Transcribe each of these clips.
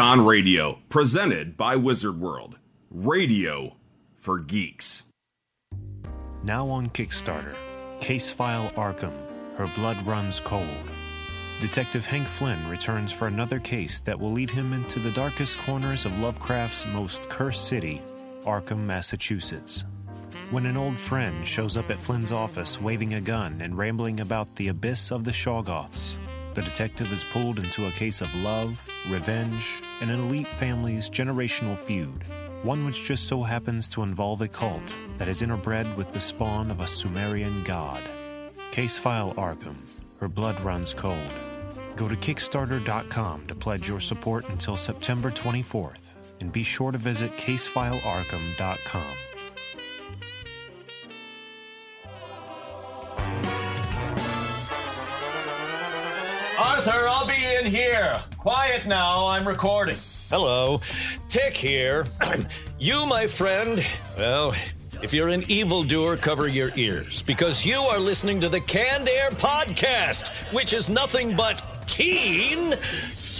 Con Radio, presented by Wizard World. Radio for geeks. Now on Kickstarter, Case File Arkham Her Blood Runs Cold. Detective Hank Flynn returns for another case that will lead him into the darkest corners of Lovecraft's most cursed city, Arkham, Massachusetts. When an old friend shows up at Flynn's office waving a gun and rambling about the abyss of the Shoggoths, the detective is pulled into a case of love, revenge, an elite family's generational feud, one which just so happens to involve a cult that is interbred with the spawn of a Sumerian god. Case File Arkham Her Blood Runs Cold. Go to Kickstarter.com to pledge your support until September 24th, and be sure to visit CaseFileArkham.com. Arthur, I'll be in here. Quiet now, I'm recording. Hello, Tick here. you, my friend, well, if you're an evildoer, cover your ears because you are listening to the Canned Air Podcast, which is nothing but keen spoon.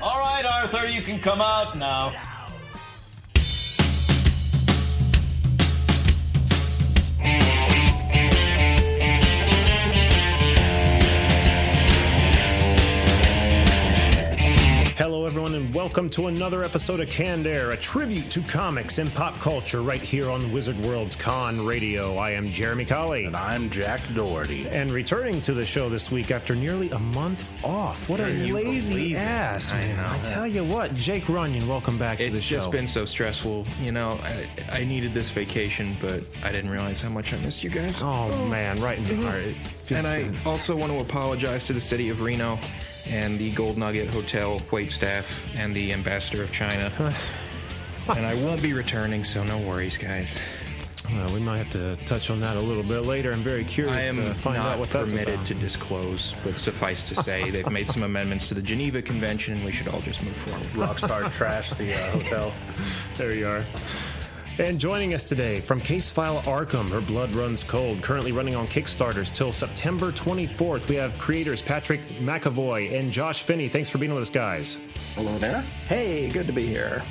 All right, Arthur, you can come out now. Hello, everyone, and welcome to another episode of Canned Air, a tribute to comics and pop culture right here on Wizard World's Con Radio. I am Jeremy Colley. And I'm Jack Doherty. And returning to the show this week after nearly a month off. What a Can you lazy ass, I man. I, know. tell you what, Jake Runyon, welcome back to It's the show. It's just been so stressful. You know, I, I needed this vacation, but I didn't realize how much I missed you guys. Oh, oh. man, right in the mm-hmm. heart. It feels and I also want to apologize to the city of Reno and the Gold Nugget Hotel wait staff and the ambassador of China. and I won't be returning, so no worries, guys. Well, we might have to touch on that a little bit later. I'm very curious I am to find not out what that's permitted about. to disclose, but suffice to say, they've made some amendments to the Geneva Convention, and we should all just move forward. Rockstar trashed the uh, hotel. There you are. And joining us today from Case File Arkham, Her Blood Runs Cold, currently running on Kickstarters till September 24th. We have creators Patrick McEvoy and Josh Finney. Thanks for being with us, guys. Hello there. Hey, good to be here.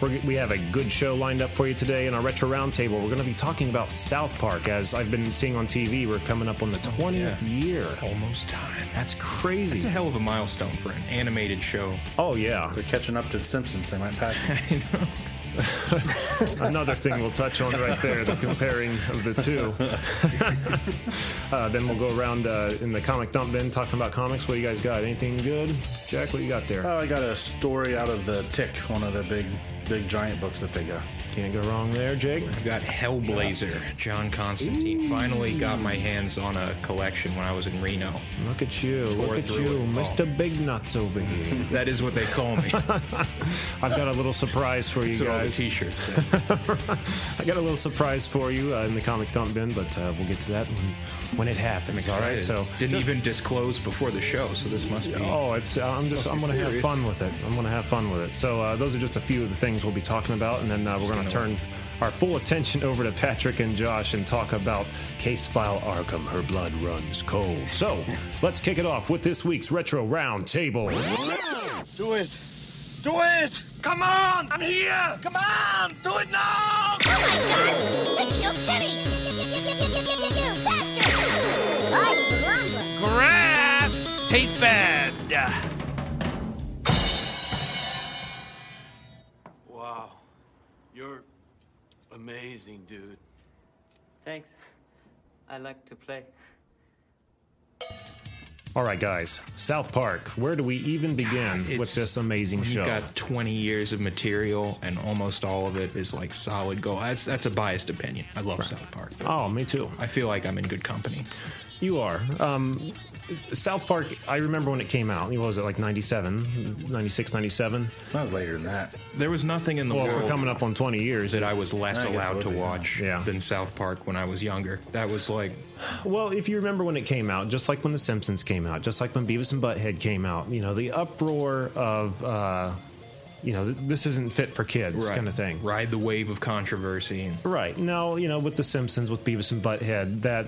We're, we have a good show lined up for you today in our Retro Roundtable. We're going to be talking about South Park. As I've been seeing on TV, we're coming up on the 20th year. Almost time. That's crazy. It's a hell of a milestone for an animated show. oh, yeah. They're catching up to the Simpsons. They might pass them. Another thing we'll touch on right there, the comparing of the two. uh, then we'll go around uh, in the comic dump bin talking about comics. What do you guys got? Anything good? Jack, what you got there? Oh, I got a story out of the Tick, one of the big, big giant books that they got. Can't go wrong there, Jake. I've got Hellblazer. John Constantine. Finally got my hands on a collection when I was in Reno. Look at you. Look at you. Mr. Big Nuts over here. That is what they call me. I've got a little surprise for you what all guys. t-shirts. I got a little surprise for you uh, in the comic dump bin, but uh, we'll get to that when, when it happens. All right. So didn't even disclose before the show, so this must be. Oh, it's. Uh, I'm just. I'm going to have fun with it. I'm going to have fun with it. So uh, those are just a few of the things we'll be talking about, and then uh, we're going to turn our full attention over to Patrick and Josh and talk about Case File Arkham. Her blood runs cold. So let's kick it off with this week's retro round table. Do it! Do it! Come on! I'm here! Come on! Do it now! Let's kill Kenny! Faster! Right. Grass tastes bad. Wow. You're amazing, dude. Thanks. I like to play. All right, guys. South Park. Where do we even begin with this amazing show? You've got 20 years of material, and almost all of it is like solid gold. That's that's a biased opinion. I love South Park. oh, me too. I feel like I'm in good company. You are. Um, South Park, I remember when it came out. What was it, like 97, 96, 97? That was later than that. There was nothing in the Well, world we're coming up on 20 years. that I was less I allowed to would be, yeah. watch Yeah. than South Park when I was younger. That was like Well, if you remember when it came out, just like when The Simpsons came out, just like when Beavis and Butthead came out, you know, the uproar of, uh, you know, this isn't fit for kids kind of thing. Ride the wave of controversy. Right. Now, you know, with The Simpsons, with Beavis and Butthead, that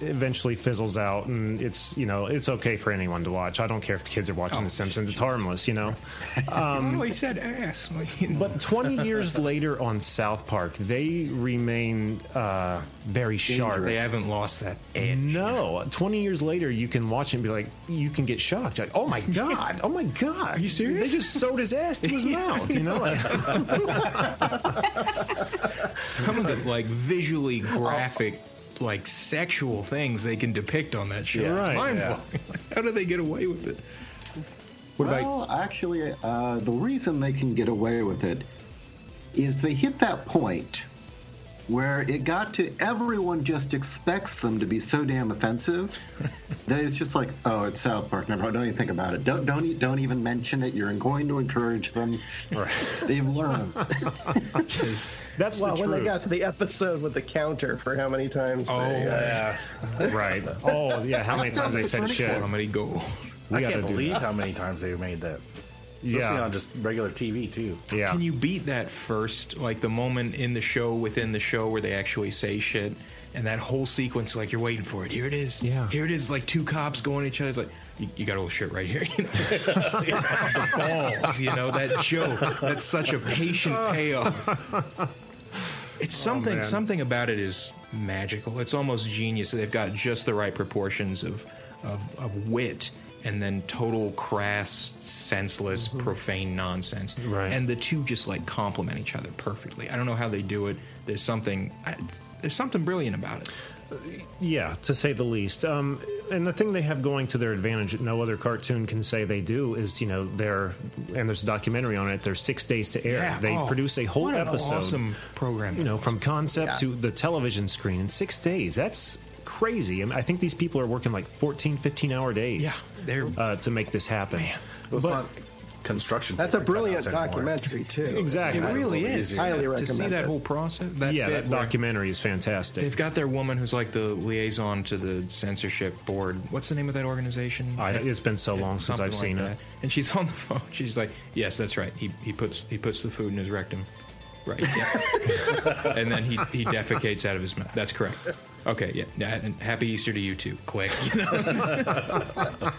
eventually fizzles out, and it's you know it's okay for anyone to watch. I don't care if the kids are watching The Simpsons; it's harmless, you know. Um, oh, he said ass. Like, you know. but 20 years later on South Park, they remain uh, very sharp. They haven't lost that edge. No, 20 years later, you can watch it and be like, you can get shocked. Like, oh my god, oh my god, are you serious? They just sewed his ass to his mouth, you know. Like, Some of the like visually graphic, like sexual things they can depict on that show. Yeah. It's Right, mind-blowing. How do they get away with it? What about well, actually, uh, the reason they can get away with it is they hit that point where it got to everyone just expects them to be so damn offensive that it's just like, oh, it's South Park. Never, don't even think about it. Don't don't e- don't even mention it. You're going to encourage them. They've learned. That's well, the when they got to the episode with the counter for how many times. Oh, they, uh, yeah. right. Oh, yeah. How many times they said shit? How many go? We I gotta can't believe that. how many times they've made that. Yeah. Especially on just regular TV too. Yeah. Can you beat that first, like the moment in the show within the show where they actually say shit, and that whole sequence, like you're waiting for it. Here it is. Yeah. Here it is. Like two cops going at each other. It's like you, you got a little shit right here. The balls. You know that joke. That's such a patient payoff. It's oh, something. man. something about it is magical. It's almost genius. They've got just the right proportions of of, of wit. And then total crass, senseless, profane nonsense, Right. and the two just like complement each other perfectly. I don't know how they do it. There's something, there's something brilliant about it. Yeah, to say the least. Um, and the thing they have going to their advantage that no other cartoon can say they do is, you know, they're and there's a documentary on it. They're six days to air. Yeah, They oh, produce a whole what an episode, awesome program. you know, from concept Yeah. to the television screen in six days. That's crazy. I, mean, I think these people are working like 14, 15 hour days. Yeah, they're uh, to make this happen. Well, it's But- not construction. That's a brilliant cutouts anymore. documentary too. Exactly. It really Easier. is. Highly to recommend see that it. whole process. That yeah, that documentary is fantastic. They've got their woman who's like the liaison to the censorship board. What's the name of that organization? I, it's been so long since I've like seen that. it. And she's on the phone. She's like, "Yes, that's right. He, he puts he puts the food in his rectum, right? Yeah. and then he he defecates out of his mouth. That's correct. Okay, yeah. yeah, And happy Easter to you too. Click. You know?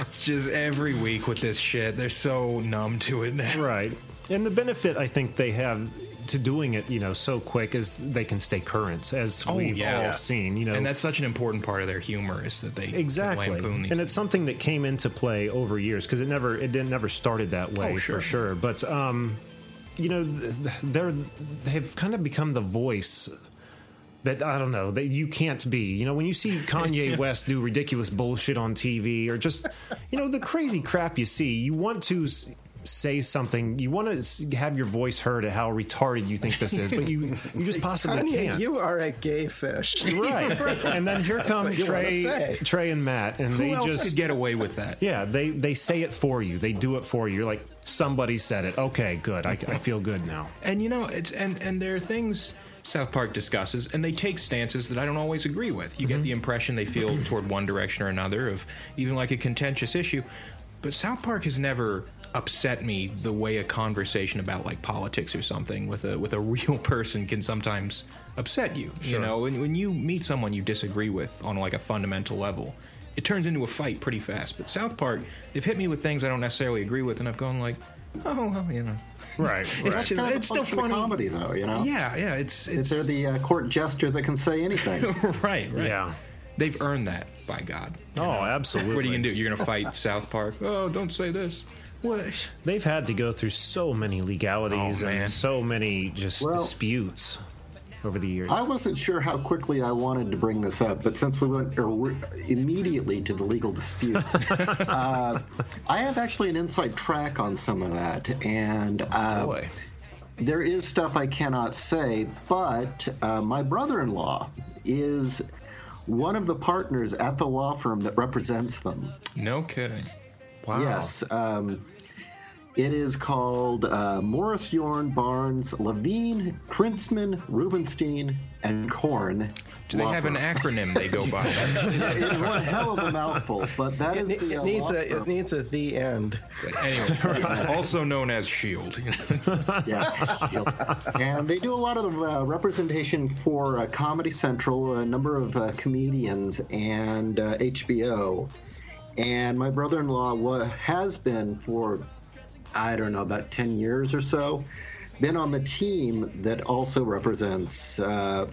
it's just every week with this shit. They're so numb to it now. Right. And the benefit I think they have to doing it, you know, so quick is they can stay current, as Oh, we've yeah. all seen. You know, And that's such an important part of their humor is that they exactly, and it's something that came into play over years because it never it didn't never started that way Oh, sure. for sure. But um, you know, they're they've kind of become the voice. That I don't know that you can't be. You know, when you see Kanye West do ridiculous bullshit on TV or just, you know, the crazy crap you see, you want to say something. You want to have your voice heard at how retarded you think this is, but you you just possibly Kanye, can't. you are a gay fish. Right. And then here come what you wanna Trey. Trey and Matt, and Who they just could get away with that? yeah, they they say it for you. They do it for you. You're like somebody said it. Okay, good. I, I feel good now. And you know, it's and and there are things South Park discusses, and they take stances that I don't always agree with. You get mm-hmm. the impression they feel mm-hmm. toward one direction or another of even like a contentious issue. But South Park has never upset me the way a conversation about like politics or something with a with a real person can sometimes upset you. You know, when, when you meet someone you disagree with on like a fundamental level, it turns into a fight pretty fast. But South Park, they've hit me with things I don't necessarily agree with, and I've gone like, oh well, you know. Right. It's, right. just, kind it's still funny. comedy, though. You know. Yeah, yeah, it's it's They're the uh, court jester that can say anything. right, right. Yeah. They've earned that, by God. Oh, know? absolutely. What are you gonna do? You're gonna fight South Park? Oh, don't say this. What? They've had to go through so many legalities Oh, and so many just Well- disputes over the years. I wasn't sure how quickly I wanted to bring this up, but since we went or immediately to the legal disputes, uh, I have actually an inside track on some of that, and uh, Boy. there is stuff I cannot say. But uh, my brother-in-law is one of the partners at the law firm that represents them. No kidding. Wow. Yes. Um, it is called uh, Morris Yorn Barnes Levine Krintzman Rubenstein and Korn. Do they law have an acronym they go by? it's one hell of a mouthful, but that is It, the it uh, needs law a firm. it needs a the end. anyway, also known as Shield. yeah, Shield. and they do a lot of the uh, representation for uh, Comedy Central, a number of uh, comedians, and uh, HBO. And my brother-in-law has been for, I don't know, about ten years or so, been on the team that also represents uh,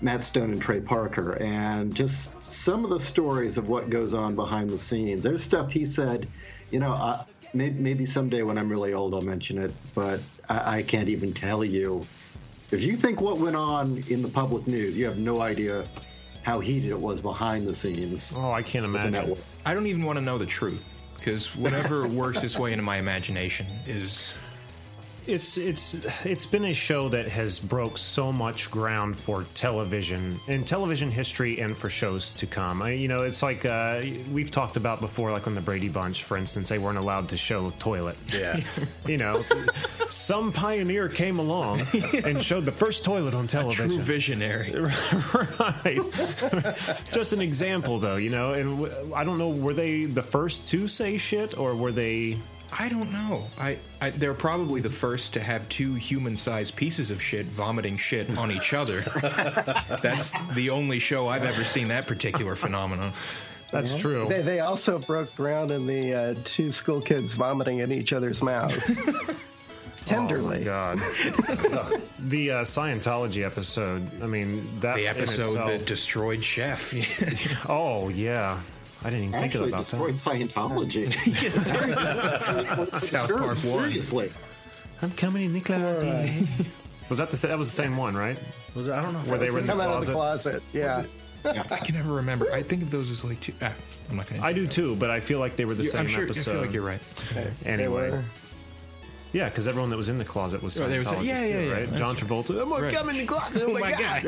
Matt Stone and Trey Parker, and just some of the stories of what goes on behind the scenes. There's stuff he said, you know, uh, maybe, maybe someday when I'm really old I'll mention it, but I, I can't even tell you. If you think what went on in the public news, you have no idea how heated it was behind the scenes. Oh, I can't imagine. I don't even want to know the truth because whatever works its way into my imagination is it's it's it's been a show that has broke so much ground for television in television history and for shows to come. I, you know, it's like uh, we've talked about before, like on the Brady Bunch, for instance, they weren't allowed to show toilet. Yeah. you know, some pioneer came along and showed the first toilet on television. true visionary. right. Just an example, though, you know, and I don't know, were they the first to say shit, or were they? I don't know. I, I they're probably the first to have two human-sized pieces of shit vomiting shit on each other. That's the only show I've ever seen that particular phenomenon. That's Yeah. true. They, they also broke ground in the uh, two school kids vomiting in each other's mouths. Tenderly. Oh, God. the uh, Scientology episode. I mean, that The in episode itself- that destroyed Chef. oh yeah, I didn't even Actually think about destroyed that. Scientology. South Sure, Park one. seriously. I'm coming in the closet. Was that the sa- that was the same one, right? Was it? I don't know. Where they were in the Come out of the closet. closet. Yeah. I can never remember. I think of those as like two. Ah, I'm not gonna. I do too, but I feel like they were the Yeah, same I'm sure. episode. I feel like you're right. Anyway. They were. Yeah, because everyone that was in the closet was Oh, they Scientologists, was- yeah, yeah, yeah, right? that's John Travolta. I'm gonna Right. come in the closet. Oh my god!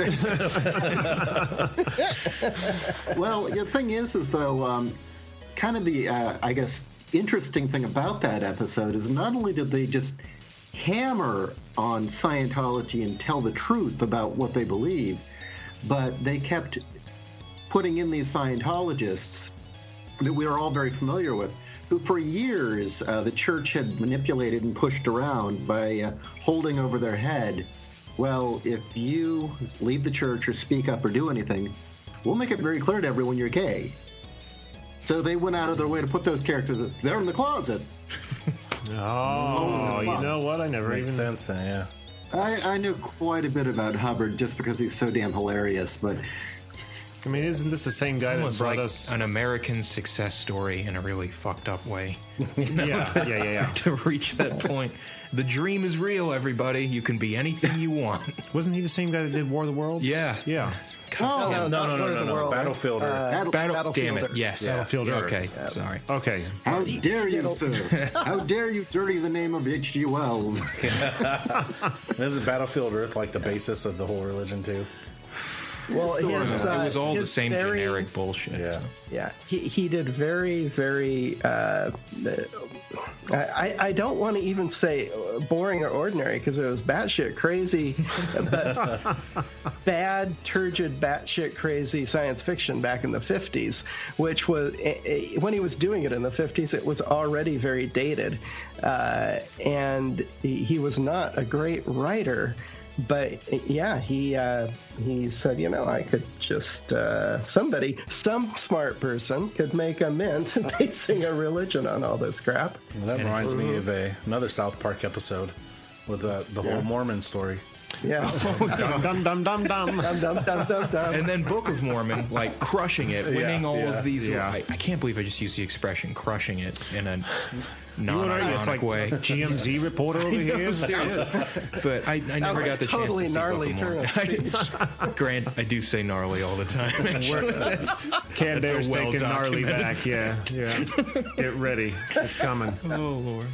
well, the thing is, is though, um, kind of the, uh, I guess, interesting thing about that episode is not only did they just hammer on Scientology and tell the truth about what they believe, but they kept putting in these Scientologists that we are all very familiar with, who for years uh, the church had manipulated and pushed around by uh, holding over their head. Well, if you leave the church or speak up or do anything, we'll make it very clear to everyone you're gay. So they went out of their way to put those characters. They're in the closet. Oh, you know what? I never Makes even. sense then, yeah. I, I knew quite a bit about Hubbard just because he's so damn hilarious, but I mean, isn't this the same guy that brought like us? an American success story in a really fucked up way. Yeah, yeah, yeah, yeah. to reach that point, the dream is real. Everybody, you can be anything you want. Wasn't he the same guy that did War of the Worlds? Yeah, Yeah. oh, No, no, War no, of no, no. World. Battlefield Earth. Uh, Battle- Battle. Damn it! Earth. Yes. Battlefield Earth. Okay. Sorry. Okay. how dare you, sir? How dare you dirty the name of H.G. Wells? Isn't Battlefield Earth like the basis of the whole religion too? Well, his, uh, it was all the same very- generic bullshit. Yeah. Yeah, he, he did very, very. Uh, I, I don't want to even say boring or ordinary because it was batshit crazy, but bad, turgid, batshit crazy science fiction back in the 50s, which was, eh, eh, when he was doing it in the 50s, it was already very dated. Uh, and he, he was not a great writer but yeah, he uh, he said, you know, I could just uh, somebody, some smart person could make a mint basing a religion on all this crap. Well, that reminds me of a, another South Park episode with uh, the whole Yeah. Mormon story. Yeah. dum dum dum dum dum. Dum, dum, dum, dum, dum. And then Book of Mormon, like crushing it, winning all yeah, of these. yeah. I, I can't believe I just used the expression "crushing it" in a You what are you? It's non-ironic like way. TMZ reporter over here. But I, I never got the totally chance to gnarly Book of Mormon. turn. Grant, I do say gnarly all the time. Can't That's taking gnarly back. Yeah, yeah. Get ready. It's coming. oh lord.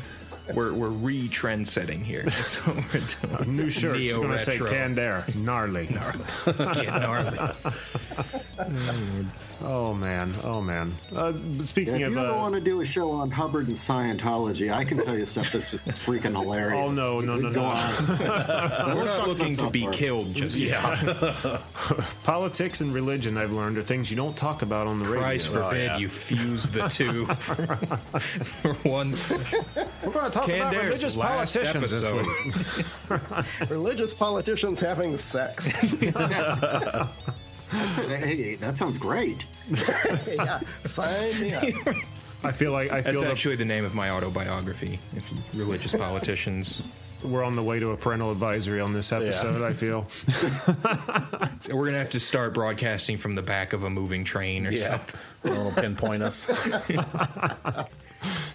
We're we're re-trend setting here. That's what we're doing. A new shirt. It's going to say Neo-retro. canned air. Gnarly. Get gnarly. Oh, man. Oh, man. Uh, speaking if of. you ever Uh, want to do a show on Hubbard and Scientology, I can tell you stuff that's just freaking hilarious. Oh, no, no, no, Go no. on. We're not looking to be killed just yet. Politics and religion, I've learned, are things you don't talk about on the radio. Christ forbid you fuse the two for, for one. We're going to talk Canned about religious last politicians this week. Religious politicians having sex. Hey, that sounds great. yeah, sign me up. I feel like I That's feel that actually the name of my autobiography. If religious politicians. we're on the way to a parental advisory on this episode. I feel. So we're gonna have to start broadcasting from the back of a moving train or Yeah. something. It'll pinpoint us.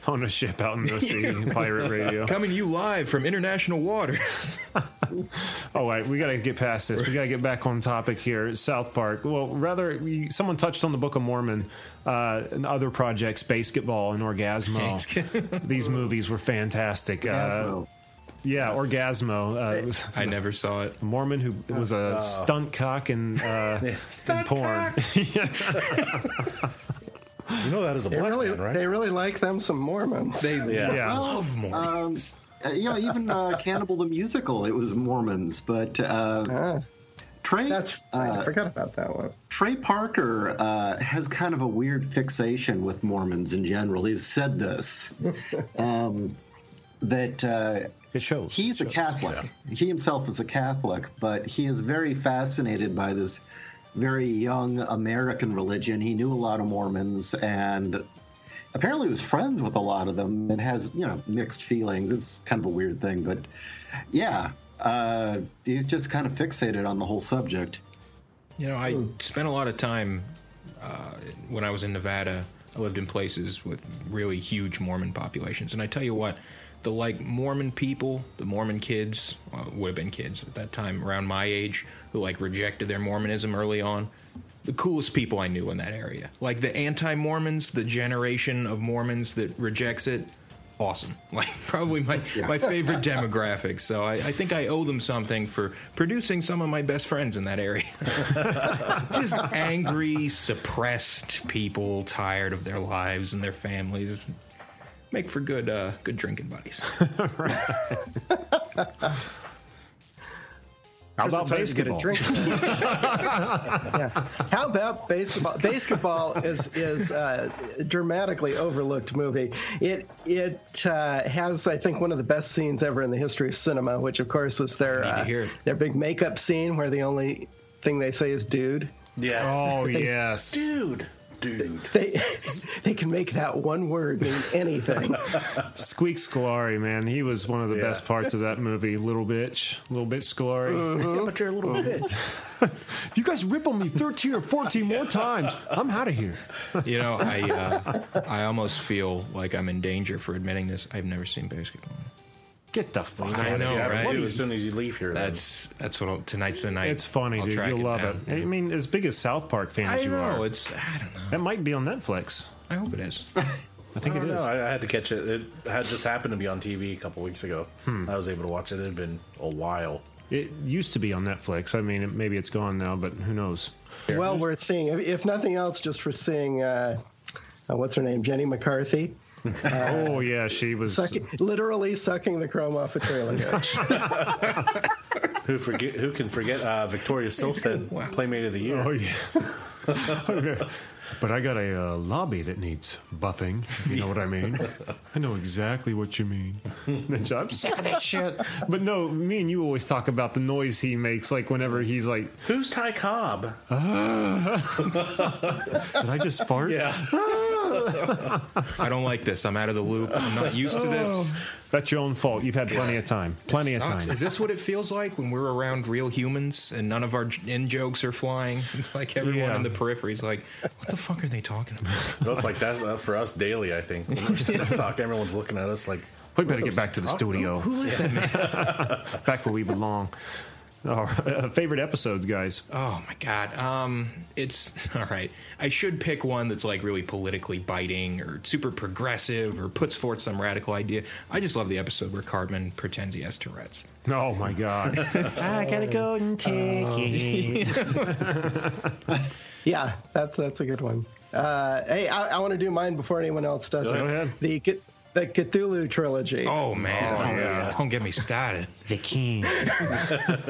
on a ship out in the sea, pirate radio. Coming to you live from international waters. All right, we got to get past this. We got to get back on topic here. South Park. Well, rather, we, someone touched on the Book of Mormon uh, and other projects, BASEketball and Orgasmo. These movies were fantastic. Uh, Orgasmo. yeah, Orgasmo. Uh, I never saw it. a Mormon who was a stunt cock and uh, in porn. You know that is a They black really, man, right? they really like them some Mormons. They Yeah. yeah. love more. Um, uh, yeah, even uh, Cannibal the Musical, it was Mormons. But uh, Ah, Trey, that's I uh, forgot about that one. Trey Parker uh, has kind of a weird fixation with Mormons in general. He's said this um, that uh, It shows. he's a Catholic. He himself is a Catholic, but he is very fascinated by this very young American religion. He knew a lot of Mormons and apparently was friends with a lot of them and has, you know, mixed feelings. It's kind of a weird thing, but yeah, uh, he's just kind of fixated on the whole subject. You know, I spent a lot of time uh, when I was in Nevada. I lived in places with really huge Mormon populations, and I tell you what, the like Mormon people, the Mormon kids, well, would have been kids at that time around my age, who like rejected their Mormonism early on. The coolest people I knew in that area, like the anti-Mormons, the generation of Mormons that rejects it. Awesome, like probably my my favorite demographic. So I, I think I owe them something for producing some of my best friends in that area just angry, suppressed people, tired of their lives and their families. Make for good, uh, good drinking buddies. How about Chris is hard to BASEketball? drink. yeah. How about BASEketball? BASEketball is is a dramatically overlooked movie. It it uh, has, I think, one of the best scenes ever in the history of cinema, which of course was their uh, their big makeup scene where the only thing they say is "dude." Yes. Oh, yes. Dude. Dude. They they can make that one word mean anything. Squeak Scolari, man. He was one of the Yeah. best parts of that movie. Little bitch. Little bitch Scolari. Yeah, but you're a little bit. You guys rip on me 13 or 14 more times. I'm out of here. You know, I uh, I almost feel like I'm in danger for admitting this. I've never seen BASEketball. Get the fuck I out know, of here. right? What do as soon as you leave here? then? That's that's what I'll, tonight's the night. It's funny, I'll dude. You'll love down. it. I mean, as big as South Park fan I as you know are, it's. I don't know. that might be on Netflix. I hope it is. I think I it don't is. know. I, I had to catch it. It had just happened to be on TV a couple weeks ago. Hmm. I was able to watch it. It had been a while. It used to be on Netflix. I mean, it, maybe it's gone now, but who knows? well worth seeing, if, if nothing else, just for seeing uh, uh, what's her name, Jenny McCarthy. Oh yeah, she was. Sucking, literally sucking the chrome off a trailer hitch. Who forget? Who can forget uh, Victoria Silvstedt, Playmate of the Year? Oh yeah. But I got a uh, lobby that needs buffing. If you know what I mean. I know exactly what you mean. I'm sick of this shit. But no, me and you always talk about the noise he makes, like whenever he's like, Who's Ty Cobb? "Did I just fart?" Yeah. I don't like this. I'm out of the loop. I'm not used to this. That's your own fault. You've had plenty of time. Plenty of time. Is this what it feels like when we're around real humans and none of our in jokes are flying? It's like everyone Yeah. in the periphery is like, "What the fuck are they talking about?" That's like that's uh, for us daily. I think when we're sitting there talking, everyone's looking at us like We better get back to the studio. Back where we belong. Oh, favorite episodes, guys. Oh my god. Um, it's all right. I should pick one that's like really politically biting or super progressive or puts forth some radical idea. I just love the episode where Cartman pretends he has Tourette's. Oh my god. I got a golden ticket. yeah, that's that's a good one. Uh, hey, I, I want to do mine before anyone else does Go it. ahead. The C- the Cthulhu trilogy. Oh man, Oh, yeah. don't get me started. The king.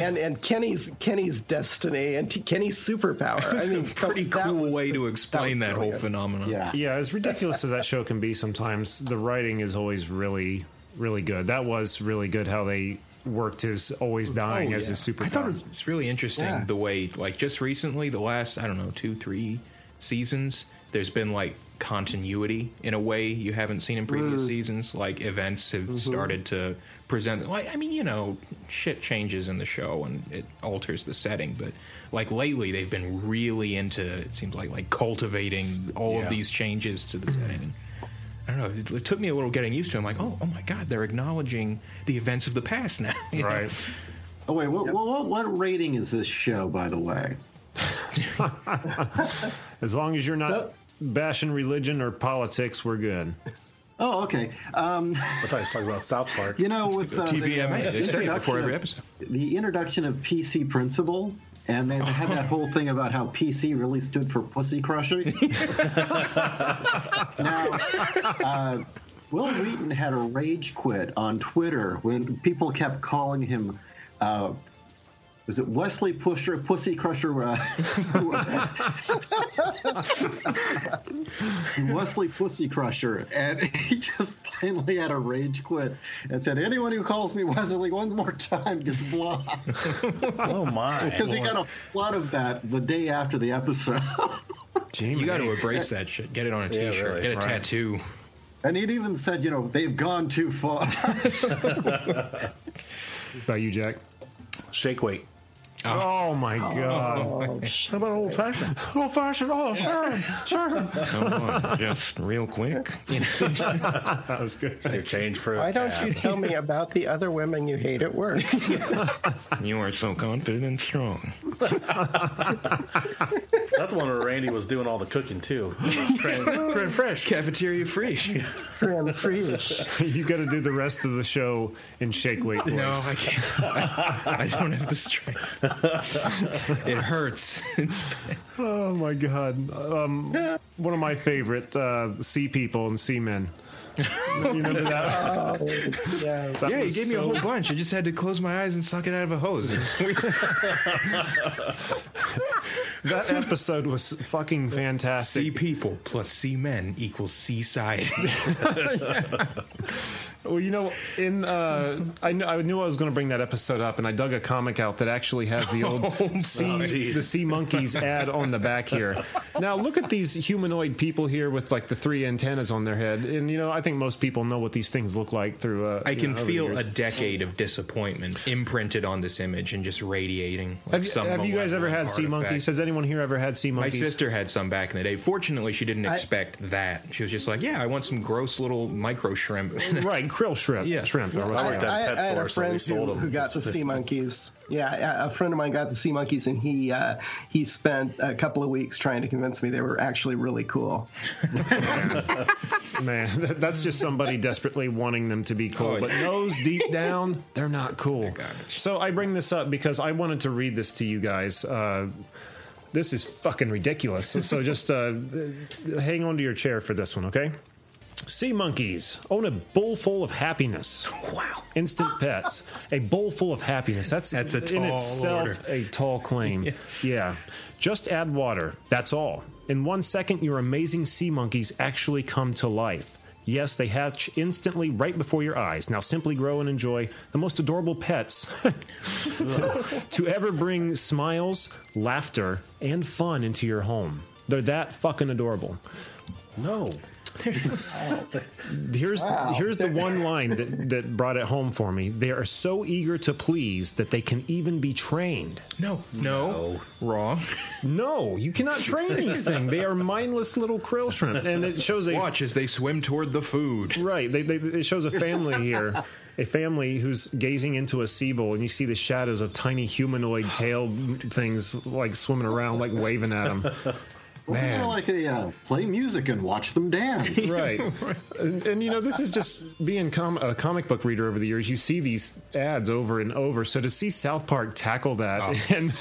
and and Kenny's Kenny's destiny and T- Kenny's superpower. It's I mean, a pretty that cool was- way to explain that, whole phenomenon. Yeah, yeah. as ridiculous as that show can be sometimes, the writing is always really, really good. That was really good how they worked his always oh, dying Oh, as yeah. his superpower. I thought it was really interesting Yeah. the way, like, just recently, the last I don't know two, three seasons, there's been like continuity in a way you haven't seen in previous Mm. seasons. Like events have started to present. Like, I mean, you know, shit changes in the show and it alters the setting, but. Like lately, they've been really into. It seems like like cultivating all Yeah. of these changes to the setting. I don't know. It, it took me a little getting used to. it. I'm like, oh, oh my god, they're acknowledging the events of the past now. right. know? Oh wait, what, what, what rating is this show, by the way? As long as you're not bashing religion or politics, we're good. Oh, okay. Um, I thought he was talking about South Park. You know, with uh, the, TVMA, uh, they say it before introduction every of- episode. The introduction of PC Principal, and they had that whole thing about how PC really stood for Pussy Crusher. now, uh, Wil Wheaton had a rage quit on Twitter when people kept calling him. Uh, was it Wesley Pusher, Pussy Crusher? Uh, Wesley Pussy Crusher, and he just plainly had a rage quit and said, "Anyone who calls me Wesley one more time gets blocked." oh my! Because he got a flood of that the day after the episode. you got to embrace that shit. Get it on a Yeah, t-shirt. really. Get a Right. tattoo. And he'd even said, you know, they've gone too far. About you, Jack? Shake weight. Oh. oh, my oh, god. Oh, How about old fashioned? Old fashioned. Oh, sure, sure. Come on. Just real quick. that was good. They've changed for. Why don't you tell me about the other women you hate at work? You are so confident and strong. That's one where Randy was doing all the cooking too. Creme, creme fresh. Cafeteria fresh. Creme fresh. you got to do the rest of the show in shake weight voice. No, I can't. I, I don't have the strength. it hurts. Oh my god! Um, one of my favorite uh, sea people and sea men. You remember that? Oh, yeah. That yeah, he was gave me a whole bunch. I just had to close my eyes and suck it out of a hose. It was weird. that episode was fucking fantastic. sea people plus sea men equals seaside. Well, you know, in uh, I, knew, I knew I was going to bring that episode up, and I dug a comic out that actually has the old Oh, sea, the sea monkeys ad on the back here. Now, look at these humanoid people here with like the three antennas on their head, and you know, I think most people know what these things look like through. Uh, I can know, feel a decade of disappointment imprinted on this image and just radiating. Like Have, you- have you guys ever had sea malevolent monkeys? artifact. Has anyone here ever had sea monkeys? My sister had some back in the day. Fortunately, she didn't I- expect that. She was just like, "Yeah, I want some gross little micro shrimp." right, krill shrimp, Yeah. shrimp. or I, whatever. I- I had a store, so friend who, who got the sea monkeys. Yeah, a a friend of mine got the sea monkeys, and he uh, he spent a couple of weeks trying to convince me they were actually really cool. Man, that's just somebody desperately wanting them to be cool, Oh, but yeah. knows deep down they're not cool. So I bring this up because I wanted to read this to you guys. Uh, this is fucking ridiculous. So, so just uh, hang on to your chair for this one, okay? Sea monkeys own a bowl full of happiness. Wow. Instant pets. A bowl full of happiness. That's, That's a in tall itself order. a tall claim. Yeah. yeah. Just add water. That's all. In one second, your amazing sea monkeys actually come to life. Yes, they hatch instantly right before your eyes. Now simply grow and enjoy the most adorable pets to ever bring smiles, laughter, and fun into your home. They're that fucking adorable. No. Here's Wow. here's the one line that, that brought it home for me. They are so eager to please that they can even be trained. no, no, wrong. No, you cannot train these things. They are mindless little krill shrimp, and it shows a Watch as they swim toward the food. right. They, they, it shows a family here, a family who's gazing into a sea bowl, and you see the shadows of tiny humanoid tail things like swimming around, like waving at them. Well, Man. they're like a uh, play music and watch them dance. right. And, and, you know, this is just being com- a comic book reader over the years. You see these ads over and over. So to see South Park tackle that Oh, and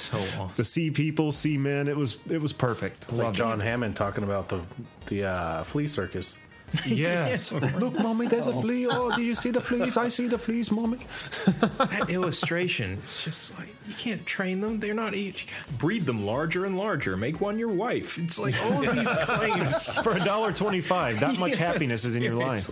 to see people, see men, it was it was perfect. Like Loved John it. Hammond talking about the the uh, flea circus. Yes. Look, mommy, there's a flea. Oh, do you see the fleas? I see the fleas, mommy. that illustration, it's just like you can't train them. They're not each. Breed them larger and larger. Make one your wife. It's like all of these claims for a dollar twenty-five. That much Yes, happiness is in your life.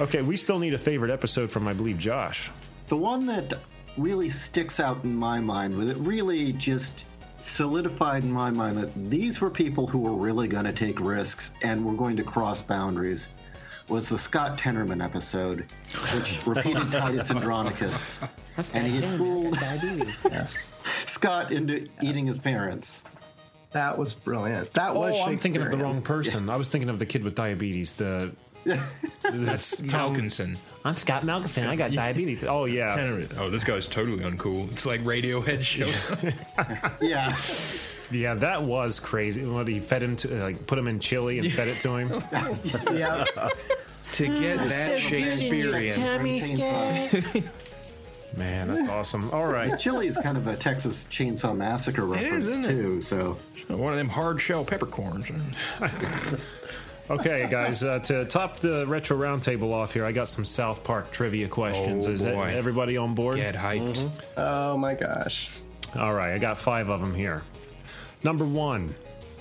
Okay, we still need a favorite episode from, I believe, Josh. The one that really sticks out in my mind, with it really just solidified in my mind that these were people who were really going to take risks and were going to cross boundaries, was the Scott Tenorman episode, which repeated Titus Andronicus. And he had fooled Scott into eating his parents. That was brilliant. That oh, was oh, I'm thinking of the wrong person. I was thinking of the kid with diabetes. The That's Malkinson. I'm Scott Malkinson. I got diabetes. Oh yeah. Tenorman. Oh, this guy's totally uncool. It's like Radiohead shows yeah. Yeah, that was crazy. What he fed him to, like, put him in chili and fed it to him. yeah. to get that Shakespearean. Man, that's awesome. All right. The chili is kind of a Texas Chainsaw Massacre reference isn't it? too. So One of them hard shell peppercorns. Okay, guys, uh, to top the retro roundtable off here, I got some South Park trivia questions. Oh, Is that boy. everybody on board? Get hyped. Oh my gosh. All right, I got five of them here. Number one,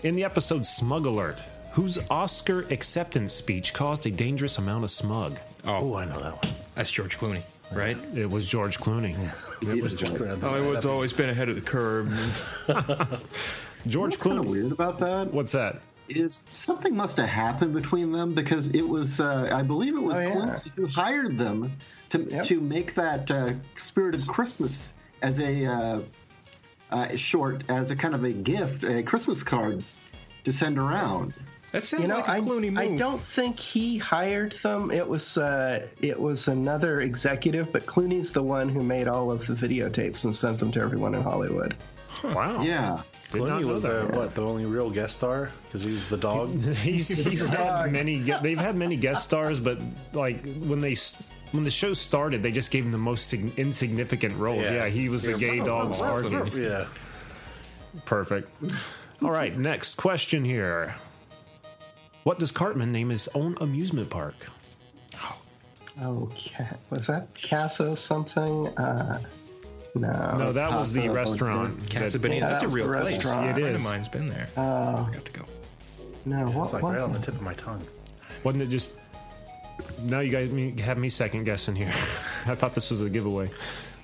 in the episode Smug Alert, whose Oscar acceptance speech caused a dangerous amount of smug? Oh, I know that one. That's George Clooney, right? It was George Clooney. it was George. Hollywood's always been ahead of the curve. George What's kind of Clooney. weird about that What's that? Is something must have happened between them because it was, uh, I believe it was Oh, yeah. Clooney who hired them to Yep. to make that uh, Spirit of Christmas as a uh, uh, short, as a kind of a gift, a Christmas card to send around. That sounds You know, like a I, Clooney move. I don't think he hired them. It was uh, it was another executive, but Clooney's the one who made all of the videotapes and sent them to everyone in Hollywood. Wow. Yeah. Did Clooney was the what the only real guest star because he's the dog. he's, he's had many. ge- They've had many guest stars, but like when they when the show started, they just gave him the most sig- insignificant roles. Yeah, Yeah. he was the gay dog Sparky. yeah. Perfect. All right, next question here. What does Cartman name his own amusement park? Oh, ca- was that Casa something? Uh, no. No, that was the restaurant. Casa that- Bonita. Yeah, That's that a real place. restaurant. It A friend is. of mine's been there. Uh, I got to go. no, what, It's like what- right on the tip of my tongue. Wasn't it just? Now you guys have me second guessing here. I thought this was a giveaway.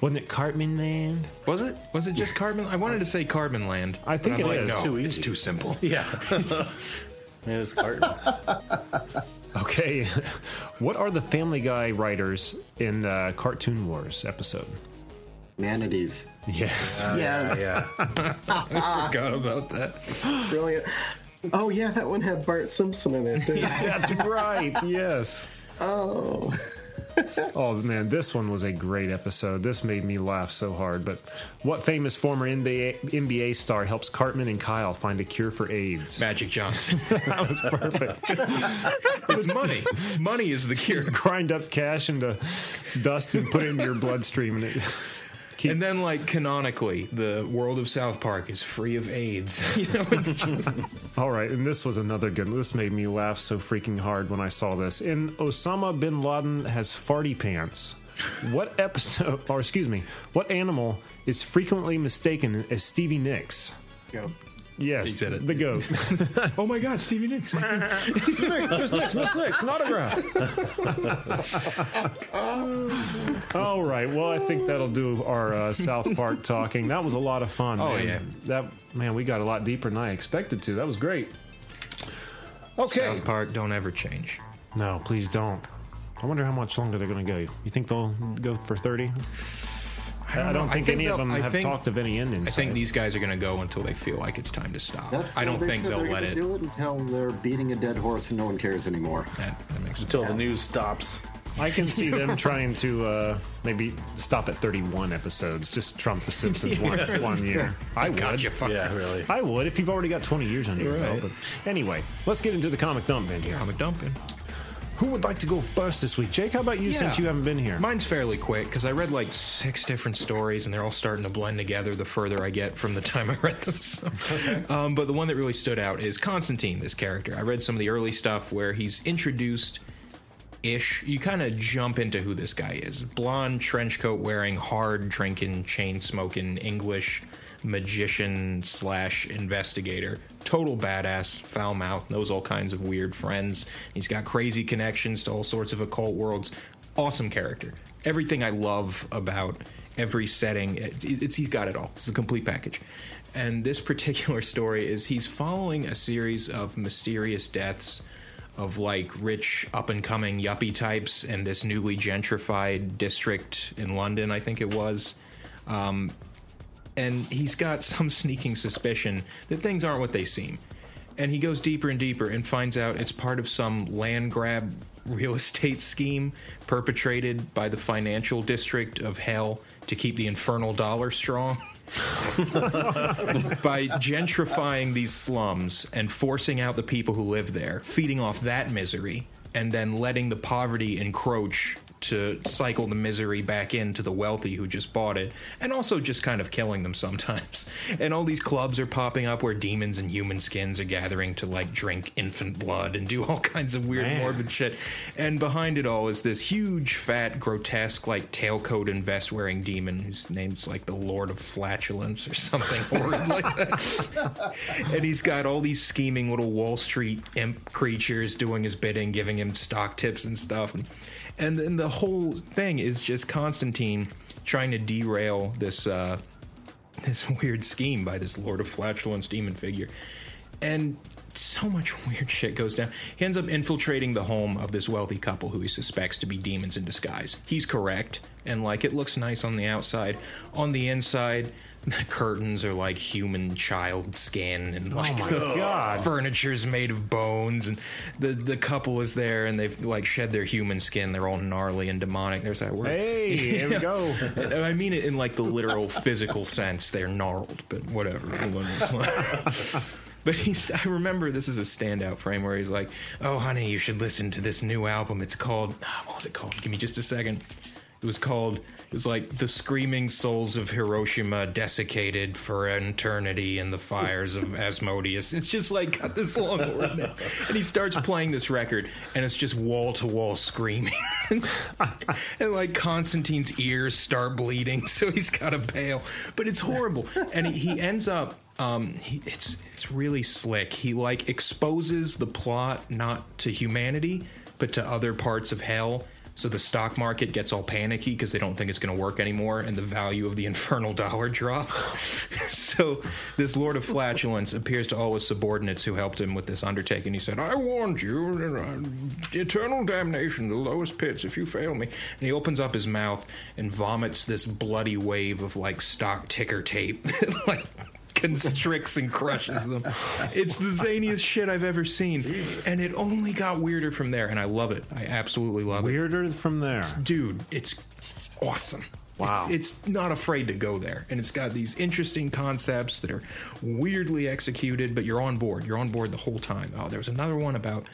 Wasn't it Cartman Land? Was it? Was it just Carbon? I wanted to say Carbon Land. I think but I'm it like, is. No, Too it's too simple. Yeah. Man, it's Carton. Okay, what are the Family Guy writers in uh, Cartoon Wars episode? Manatees. Yes. Oh, yeah, yeah. I forgot about that. brilliant. Oh yeah, that one had Bart Simpson in it. Didn't it? That's right. Yes. Oh, Oh man, this one was a great episode. This made me laugh so hard. But what famous former NBA, NBA star helps Cartman and Kyle find a cure for AIDS? Magic Johnson. that was perfect. it's money. Money is the cure. Grind up cash into dust and put it in your bloodstream, and it. Keep, And then, like canonically, the world of South Park is free of AIDS. you know, it's just All right, and this was another good. This made me laugh so freaking hard when I saw this. In Osama bin Laden has farty pants. What episode, or excuse me, what animal is frequently mistaken as Stevie Nicks? Go. Yes, He said it. the goat. oh my God, Stevie Nicks. Miss Nicks, Miss Nicks, an autograph. All right, well, I think that'll do our uh, South Park talking. That was a lot of fun. Oh, man. yeah. that man, we got a lot deeper than I expected to. That was great. Okay, South Park, don't ever change. No, please don't. I wonder how much longer they're going to go. You think they'll go for 30? I don't, know. I think, think any of them I have think- talked of any ending. I think these guys are going to go until they feel like it's time to stop. That's I don't think they'll let it. do it until they're beating a dead horse and no one cares anymore. That, that makes Until the news stops. I can see them trying to uh, maybe stop at 31 episodes, just trump The Simpsons one, Yeah. one year. I would. Gotcha, fucker. Yeah, really. I would if you've already got 20 years under your Right. belt. But anyway, let's get into the comic dump bin here. Comic dumping. Who would like to go first this week? Jake, how about you since you haven't been here? Mine's fairly quick because I read like six different stories and they're all starting to blend together the further I get from the time I read them. So. um, but the one that really stood out is Constantine, this character. I read some of the early stuff where he's introduced ish. You kind of jump into who this guy is. Blonde, trench coat wearing, hard drinking, chain smoking, English magician slash investigator. Total badass, foul mouth, knows all kinds of weird friends. He's got crazy connections to all sorts of occult worlds. Awesome character. Everything I love about every setting, it- it's he's got it all. It's a complete package. And this particular story is he's following a series of mysterious deaths of like rich up and coming yuppie types in this newly gentrified district in London, I think it was. Um, and he's got some sneaking suspicion that things aren't what they seem. And he goes deeper and deeper and finds out it's part of some land grab real estate scheme perpetrated by the financial district of hell to keep the infernal dollar strong. by gentrifying these slums and forcing out the people who live there, feeding off that misery, and then letting the poverty encroach to cycle the misery back into the wealthy who just bought it, and also just kind of killing them sometimes. And all these clubs are popping up where demons and human skins are gathering to like drink infant blood and do all kinds of weird, Man. morbid shit. And behind it all is this huge, fat, grotesque, like tailcoat and vest wearing demon whose name's like the Lord of Flatulence or something horrid like that. and he's got all these scheming little Wall Street imp creatures doing his bidding, giving him stock tips and stuff. And, and then the whole thing is just Constantine trying to derail this uh, this weird scheme by this Lord of Flatulence demon figure. And so much weird shit goes down. He ends up infiltrating the home of this wealthy couple who he suspects to be demons in disguise. He's correct, and like it looks nice on the outside. On the inside, the curtains are like human child skin, and like my the God. furniture's made of bones. And the the couple is there, and they've like shed their human skin. They're all gnarly and demonic. There's that word. Hey, here we go. I mean it in like the literal physical sense. They're gnarled, but whatever. But he's, I remember this is a standout frame where he's like, Oh, honey, you should listen to this new album. It's called, ah, what was it called? Give me just a second. It was called, it was like The Screaming Souls of Hiroshima Desiccated for Eternity in the Fires of Asmodeus. It's just like got this long word it. And he starts playing this record, and it's just wall to wall screaming. and like Constantine's ears start bleeding, so he's got to bail. But it's horrible, and he, he ends up. Um, he, it's it's really slick. He like exposes the plot not to humanity, but to other parts of hell. So the stock market gets all panicky because they don't think it's going to work anymore, and the value of the infernal dollar drops. so this Lord of Flatulence appears to all his subordinates who helped him with this undertaking. He said, "I warned you, uh, eternal damnation, the lowest pits if you fail me." And he opens up his mouth and vomits this bloody wave of like stock ticker tape, like constricts and crushes them. It's the zaniest shit I've ever seen, and it only got weirder from there. And I love it. I absolutely love it, Weirder from there. dude. It's awesome. Wow. It's, it's not afraid to go there. And it's got these interesting concepts that are weirdly executed, but you're on board. You're on board the whole time. Oh, there was another one about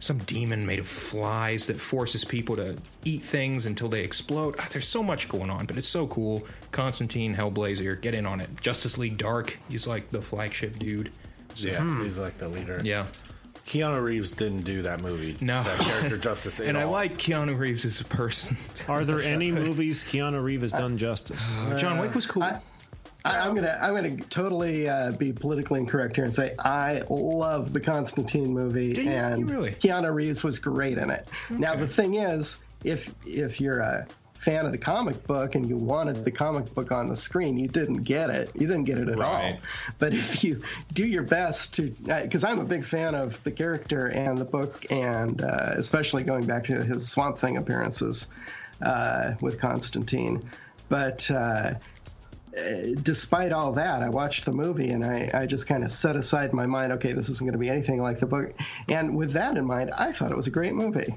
some demon made of flies that forces people to eat things until they explode. Ah, there's so much going on, but it's so cool. Constantine, Hellblazer, get in on it. Justice League Dark, he's like the flagship dude. So- Yeah, he's like the leader. Yeah. Keanu Reeves didn't do that movie. No. That character justice. at and I like Keanu Reeves as a person. Are there any movies Keanu Reeves has done justice? Uh, John Wick was cool. I, I'm gonna I'm gonna totally uh, be politically incorrect here and say I love the Constantine movie and really? Keanu Reeves was great in it. Now the thing is, if if you're a fan of the comic book and you wanted the comic book on the screen, you didn't get it. You didn't get it at all. But if you do your best to, because I'm a big fan of the character and the book, and uh, especially going back to his Swamp Thing appearances uh, with Constantine, but. Uh, Uh, despite all that, I watched the movie and I, I just kind of set aside my mind, okay, this isn't going to be anything like the book. And with that in mind, I thought it was a great movie.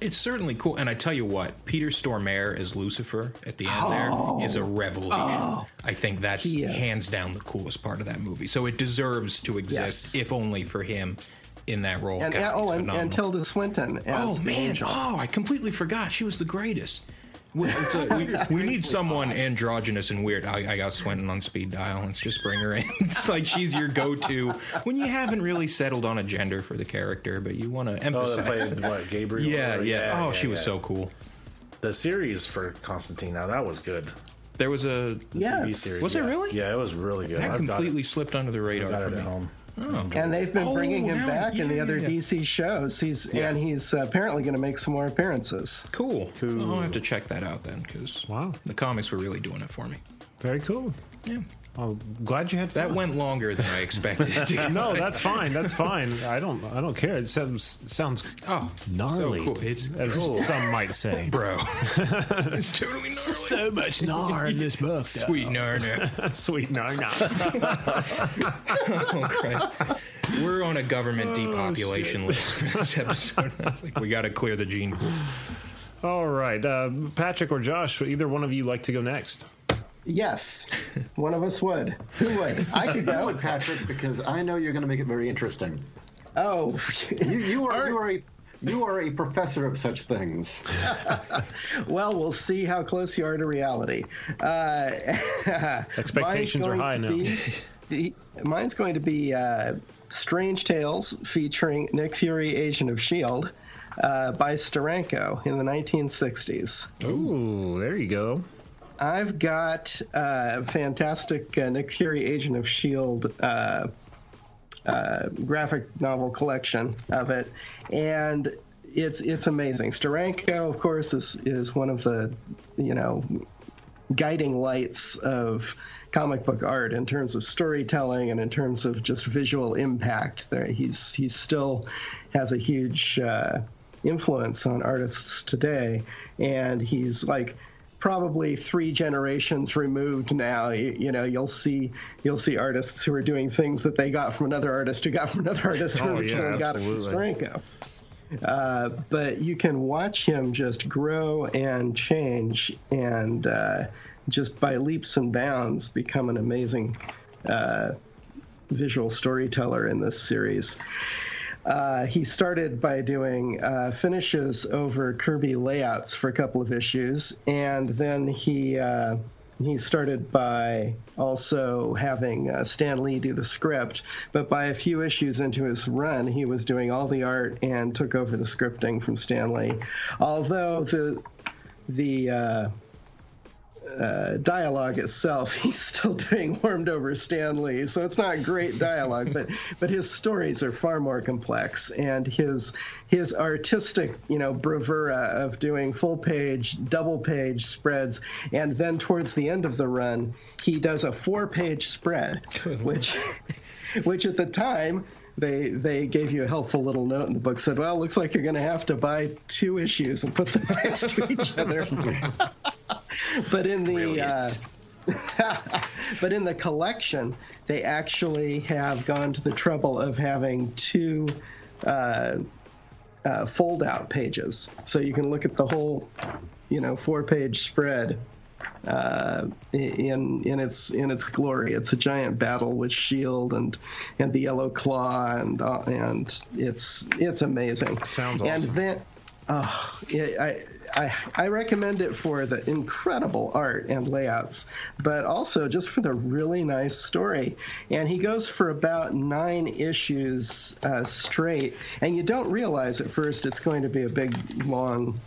It's certainly cool, and I tell you what, Peter Stormare as Lucifer at the end Oh. there is a revelation. Oh. I think that's hands down the coolest part of that movie. So it deserves to exist, if only for him in that role. And, God, oh, and- oh, and, and Tilda Swinton as oh man! angel. Oh, I completely forgot. She was the greatest. We, it's we, we need someone androgynous and weird. I, I got Swinton on speed dial. Let's just bring her in. It's like she's your go-to when you haven't really settled on a gender for the character, but you want to Oh, emphasize. they played what Gabriel? Yeah, or- yeah. Oh, yeah, she was yeah. so cool. The series for Constantine now that was good. There was a The Yes. TV series. Was it really? Yeah, it was really good. That I've got completely it. slipped under the radar. I've got for it me. at home. Oh. And they've been Oh, bringing him now- back in the other yeah. DC shows. He's and he's uh, apparently going to make some more appearances. Cool. Well, I'll have to check that out then, because Wow. the comics were really doing it for me. Very cool. Yeah. I'm glad you had That went longer than I expected it to. no, that's fine. That's fine. I don't. I don't care. It sounds sounds oh gnarly, so cool. It's as cool. some might say, bro. it's totally gnarly. So much gnar in this book. Sweet narna. Sweet narna. oh, Christ. We're on a government depopulation list for this episode. Like, we got to clear the gene pool. All right, uh, Patrick or Josh, either one of you like to go next? Yes, one of us would. Who would? I could I go. would, Patrick, because I know you're going to make it very interesting. Oh, You, you are you are a you are a professor of such things. well, we'll see how close you are to reality. Uh, Expectations are high going now. be- the- mine's going to be uh, Strange Tales featuring Nick Fury, Agent of S.H.I.E.L.D., uh, by Steranko in the 1960s. Ooh, there you go. I've got uh, fantastic uh, Nick Fury, Agent of S.H.I.E.L.D. Uh, uh, graphic novel collection of it, and it's it's amazing. Steranko, of course, is is one of the you know guiding lights of comic book art in terms of storytelling and in terms of just visual impact. He's he still has a huge uh, influence on artists today, and he's like probably three generations removed now you, you know you'll see you'll see artists who are doing things that they got from another artist who got from another artist who Oh, yeah, got it from. Steranko. Uh, but you can watch him just grow and change and uh, just by leaps and bounds become an amazing uh, visual storyteller in this series. Uh, he started by doing uh, finishes over Kirby layouts for a couple of issues, and then he uh, he started by also having uh, Stan Lee do the script. But by a few issues into his run, he was doing all the art and took over the scripting from Stan Lee. Although the the uh, dialogue itself, he's still doing warmed over Stan Lee, so it's not great dialogue, but but his stories are far more complex, and his his artistic, you know, bravura of doing full page, double page spreads, and then towards the end of the run, he does a four page spread, which which at the time. They, they gave you a helpful little note in the book. Said, "Well, looks like you're going to have to buy two issues and put them next to each other." but in the uh, but in the collection, they actually have gone to the trouble of having two uh, uh, fold-out pages, so you can look at the whole, you know, four-page spread uh, in in its in its glory. It's a giant battle with Shield and and the Yellow Claw and uh, and it's it's amazing. Sounds And awesome. then. Oh, it, I, I I recommend it for the incredible art and layouts, but also just for the really nice story. And he goes for about nine issues uh, straight, and you don't realize at first it's going to be a big, long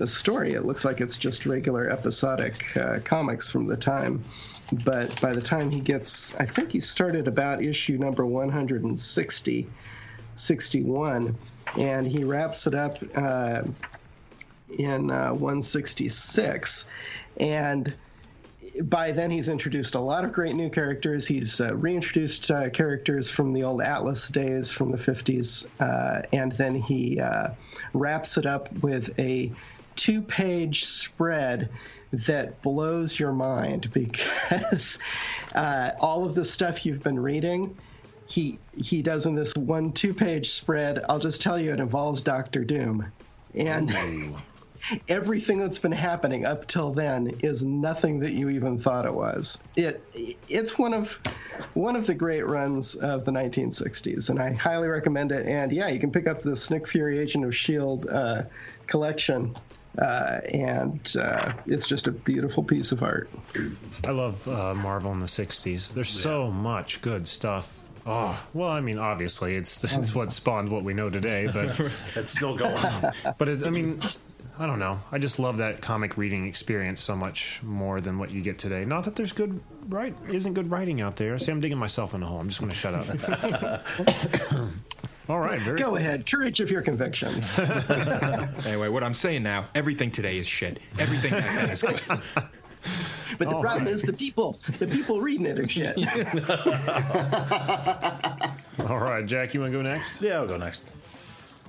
uh, story. It looks like it's just regular episodic uh, comics from the time. But by the time he gets, I think he started about issue number 160. 61, and he wraps it up uh, in uh, 166. And by then, he's introduced a lot of great new characters. He's uh, reintroduced uh, characters from the old Atlas days from the 50s, uh, and then he uh, wraps it up with a two page spread that blows your mind because all of the stuff you've been reading he he does in this one two page spread i'll just tell you it involves doctor doom and everything that's been happening up till then is nothing that you even thought it was. It it's one of one of the great runs of the 1960s, and I highly recommend it. And yeah, you can pick up the Nick Fury Agent of Shield uh, collection. Uh, and uh, it's just a beautiful piece of art. I love uh, Marvel in the '60s. There's so much good stuff. Oh well, I mean, obviously, it's it's what spawned what we know today, but it's still going on. But it, I mean, I don't know. I just love that comic reading experience so much more than what you get today. Not that there's good right isn't good writing out there. See, I'm digging myself in a hole. I'm just going to shut up. All right, very Go ahead, courage of your convictions. Anyway, what I'm saying now, everything today is shit. Everything back then is good. But the problem is the people, the people reading it are shit. All right, Jack, you want to go next? Yeah, I'll go next.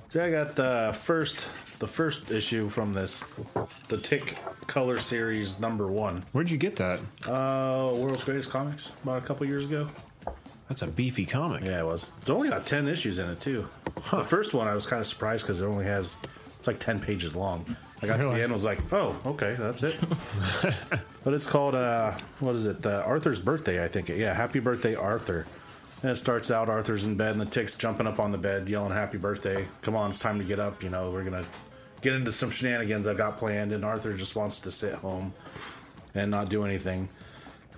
So I got the first, the first issue from this, the Tick Color Series number one. Where'd you get that? Uh, World's Greatest Comics about a couple years ago. That's a beefy comic. Yeah, it was. It's only got ten issues in it too. The first one I was kind of surprised because it only has it's like ten pages long. I got to the end, and was like, oh, okay, that's it. but it's called uh, what is it? Uh, Arthur's birthday, I think. Yeah, Happy Birthday, Arthur. And it starts out Arthur's in bed and the tick's jumping up on the bed, yelling "Happy Birthday!" Come on, it's time to get up. You know, we're gonna get into some shenanigans I've got planned. And Arthur just wants to sit home and not do anything.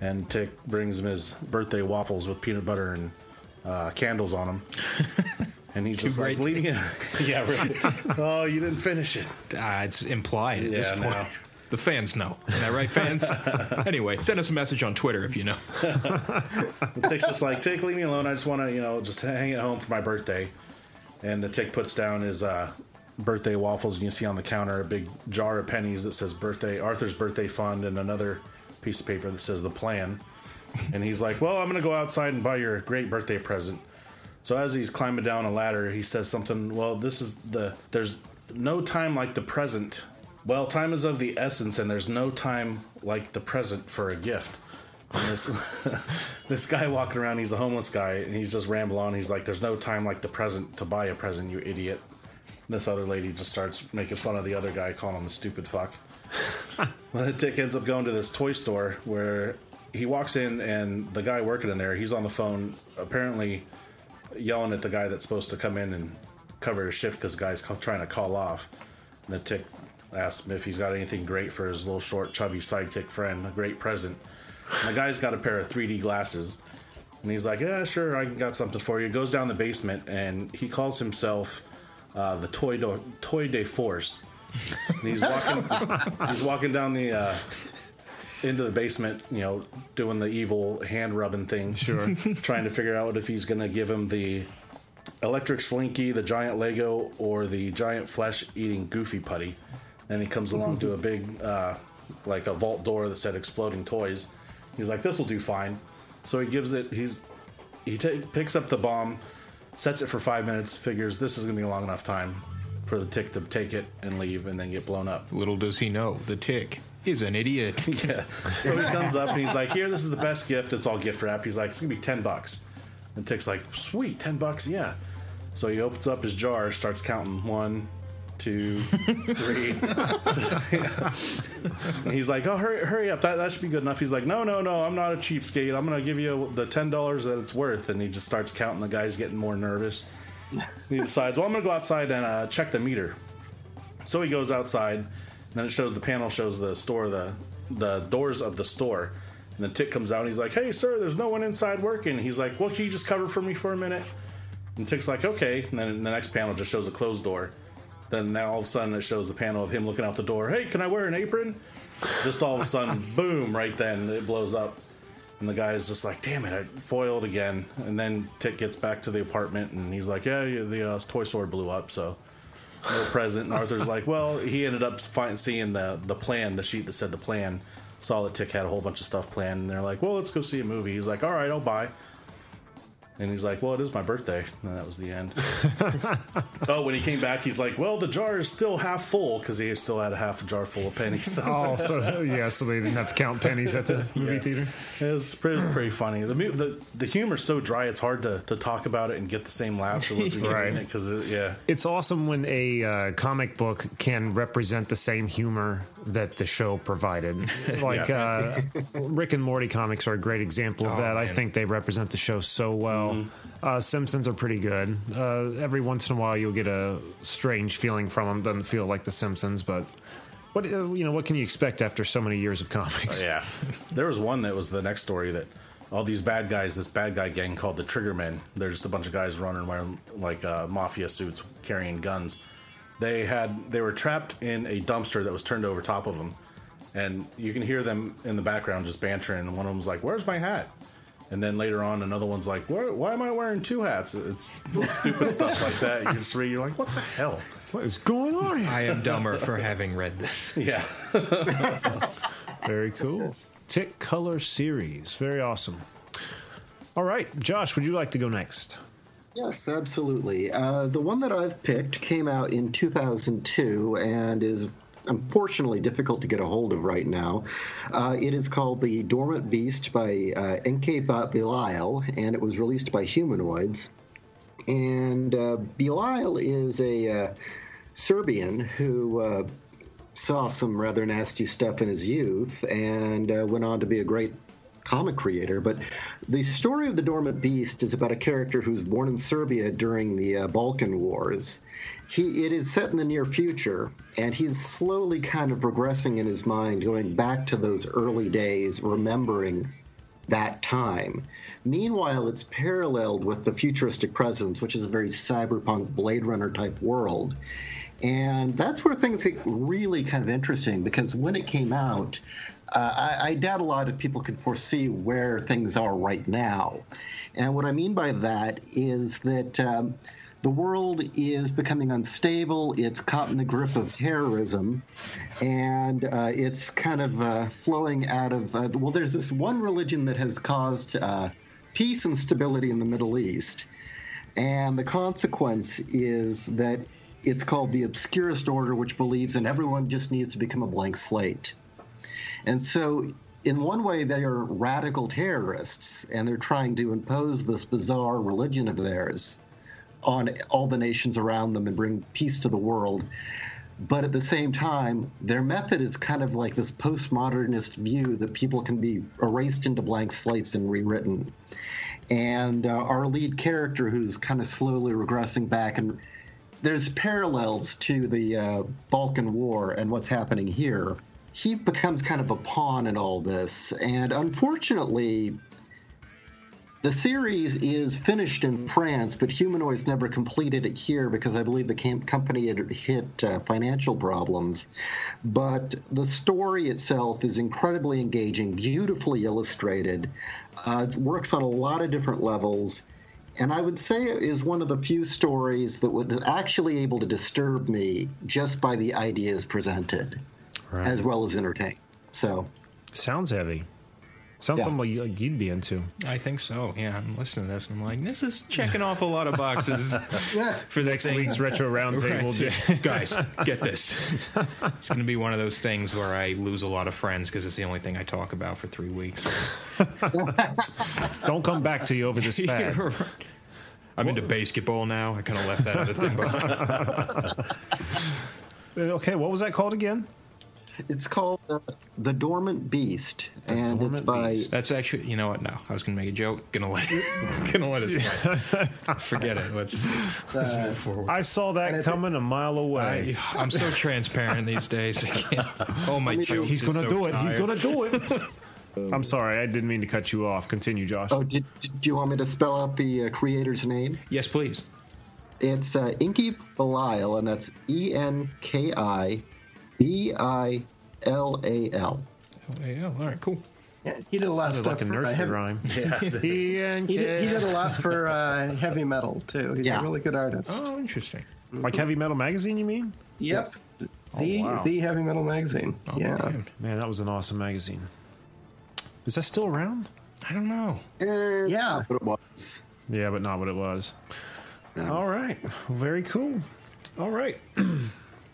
And Tick brings him his birthday waffles with peanut butter and uh, candles on them. And he's Too just like leaning in. yeah, really. oh, you didn't finish it. Ah, it's implied at Yeah, this point. know. The fans know. Isn't that right, fans? anyway, send us a message on Twitter if you know. The tick's just like, Tick, leave me alone. I just want to, you know, just hang at home for my birthday. And the tick puts down his uh, birthday waffles, and you see on the counter a big jar of pennies that says birthday, Arthur's birthday fund, and another piece of paper that says the plan. And he's like, Well, I'm going to go outside and buy your great birthday present. So as he's climbing down a ladder, he says something, Well, this is the, there's no time like the present. Well, time is of the essence, and there's no time like the present for a gift. And this this guy walking around, he's a homeless guy, and he's just rambling on. He's like, "There's no time like the present to buy a present, you idiot." And this other lady just starts making fun of the other guy, calling him a stupid fuck. well, the Tick ends up going to this toy store where he walks in, and the guy working in there, he's on the phone, apparently yelling at the guy that's supposed to come in and cover his shift because the guy's trying to call off. And the Tick asks him if he's got anything great for his little short, chubby sidekick friend, a great present. And the guy's got a pair of 3D glasses. And he's like, Yeah, sure, I got something for you. Goes down the basement and he calls himself uh, the Toy, Do- Toy De Force. And he's walking, he's walking down the. Uh, into the basement, you know, doing the evil hand rubbing thing. Sure. trying to figure out if he's going to give him the electric slinky, the giant Lego, or the giant flesh eating goofy putty. Then he comes along to a big, uh, like a vault door that said exploding toys. He's like, this will do fine. So he gives it, he's, he ta picks up the bomb, sets it for five minutes, figures this is going to be a long enough time for the tick to take it and leave and then get blown up. Little does he know, the tick is an idiot. yeah. So he comes up and he's like, "Here, this is the best gift. It's all gift wrap." He's like, "It's gonna be ten bucks." And Tick's like, "Sweet, ten bucks, yeah." So he opens up his jar, starts counting one, two, three. And he's like, "Oh, hurry, hurry up! That, that should be good enough." He's like, "No, no, no! I'm not a cheapskate. I'm gonna give you the ten dollars that it's worth." And he just starts counting. The guy's getting more nervous. He decides, "Well, I'm gonna go outside and uh, check the meter." So he goes outside, then it shows the panel shows the store, the the doors of the store. And the tick comes out and he's like, Hey sir, there's no one inside working. He's like, Well, can you just cover for me for a minute? And Tick's like, Okay. And then the next panel just shows a closed door. Then now all of a sudden it shows the panel of him looking out the door. Hey, can I wear an apron? Just all of a sudden, boom, right then it blows up. And the guy's just like, damn it, I foiled again. And then Tick gets back to the apartment and he's like, yeah, yeah, the uh, toy store blew up, so no present. And Arthur's like, well, he ended up find, seeing the the plan, the sheet that said the plan. Saw that Tick had a whole bunch of stuff planned, and they're like, well, let's go see a movie. He's like, all right, I'll buy. And he's like, "Well, it is my birthday." And that was the end. oh, when he came back, he's like, "Well, the jar is still half full because he still had a half a jar full of pennies." oh, so yeah, so they didn't have to count pennies at the movie Yeah. theater. It was pretty, pretty funny. The, the the humor's so dry; it's hard to, to talk about it and get the same laughs or Right. Because yeah, It's awesome when a uh, comic book can represent the same humor that the show provided. Like Yeah. uh, Rick and Morty comics are a great example of Oh, that. I think they represent the show so well. Uh, Simpsons are pretty good. Uh, every once in a while, you'll get a strange feeling from them. Doesn't feel like the Simpsons, but what uh, you know, what can you expect after so many years of comics? Oh, yeah. There was one that was the next story that all these bad guys, this bad guy gang called the Triggermen. They're just a bunch of guys running wearing like uh, mafia suits, carrying guns. They had they were trapped in a dumpster that was turned over top of them, and you can hear them in the background just bantering. And one of them's like, "Where's my hat?" And then later on, another one's like, Where, "Why am I wearing two hats?" It's stupid stuff like that. You just read, you're like, "What the hell?" What is going on here? I am dumber for having read this. Yeah. Very cool. Tick Color Series. Very awesome. All right, Josh, would you like to go next? Yes, absolutely. Uh, the one that I've picked came out in 2002 and is unfortunately difficult to get a hold of right now. Uh, it is called The Dormant Beast by uh, Bat Bilal, and it was released by Humanoids. And uh, Bilal is a uh, Serbian who uh, saw some rather nasty stuff in his youth and uh, went on to be a great comic creator. But the story of the Dormant Beast is about a character who's born in Serbia during the uh, Balkan Wars. He, it is set in the near future, and he's slowly kind of regressing in his mind, going back to those early days, remembering that time. Meanwhile, it's paralleled with the futuristic presence, which is a very cyberpunk Blade Runner type world. And that's where things get really kind of interesting because when it came out, uh, I, I doubt a lot of people can foresee where things are right now. And what I mean by that is that um, the world is becoming unstable, it's caught in the grip of terrorism, and uh, it's kind of uh, flowing out of. Uh, well, there's this one religion that has caused uh, peace and stability in the Middle East. And the consequence is that it's called the obscurest order, which believes in everyone just needs to become a blank slate. And so, in one way, they are radical terrorists, and they're trying to impose this bizarre religion of theirs on all the nations around them and bring peace to the world. But at the same time, their method is kind of like this postmodernist view that people can be erased into blank slates and rewritten. And uh, our lead character, who's kind of slowly regressing back, and there's parallels to the uh, Balkan War and what's happening here. He becomes kind of a pawn in all this. And unfortunately, the series is finished in France, but Humanoids never completed it here because I believe the company had hit uh, financial problems. But the story itself is incredibly engaging, beautifully illustrated. Uh, works on a lot of different levels. And I would say it is one of the few stories that was actually able to disturb me just by the ideas presented, Right. as well as entertain. So, Sounds heavy. Sounds Yeah. something like you- like you'd be into. I think so. Yeah, I'm listening to this and I'm like, this is checking off a lot of boxes for next week's retro roundtable. Right. Guys, get this. It's going to be one of those things where I lose a lot of friends because it's the only thing I talk about for three weeks. Don't come back to you over this fad. Right. I'm into basketball now. I kind of left that other thing behind. okay, what was that called again? It's called uh, The Dormant Beast, and it's by. That's actually, you know what? No, I was going to make a joke. Gonna let it, gonna let it. Forget it. Let's, let's move forward. I saw that coming a mile away. I, I'm so transparent these days. I can't. Oh my jokes! He's gonna so do it. He's gonna do it. I'm sorry, I didn't mean to cut you off. Continue, Josh. Oh, did, did you want me to spell out the uh, creator's name? Yes, please. It's uh, Enki Bilal, and that's E N K I B I L A L. Oh, yeah. All right. Cool. Yeah, he did a lot of like a for, uh, nursery heavy- rhyme. He did, he did a lot for uh, heavy metal too. He's Yeah. a really good artist. Oh, interesting. Like Heavy Metal Magazine, you mean? Yep. The wow. the heavy metal magazine. Oh, yeah. man. Man, that was an awesome magazine. Is that still around? I don't know. Eh, Yeah. But it was. Yeah, but not what it was. All right. Very cool. All right.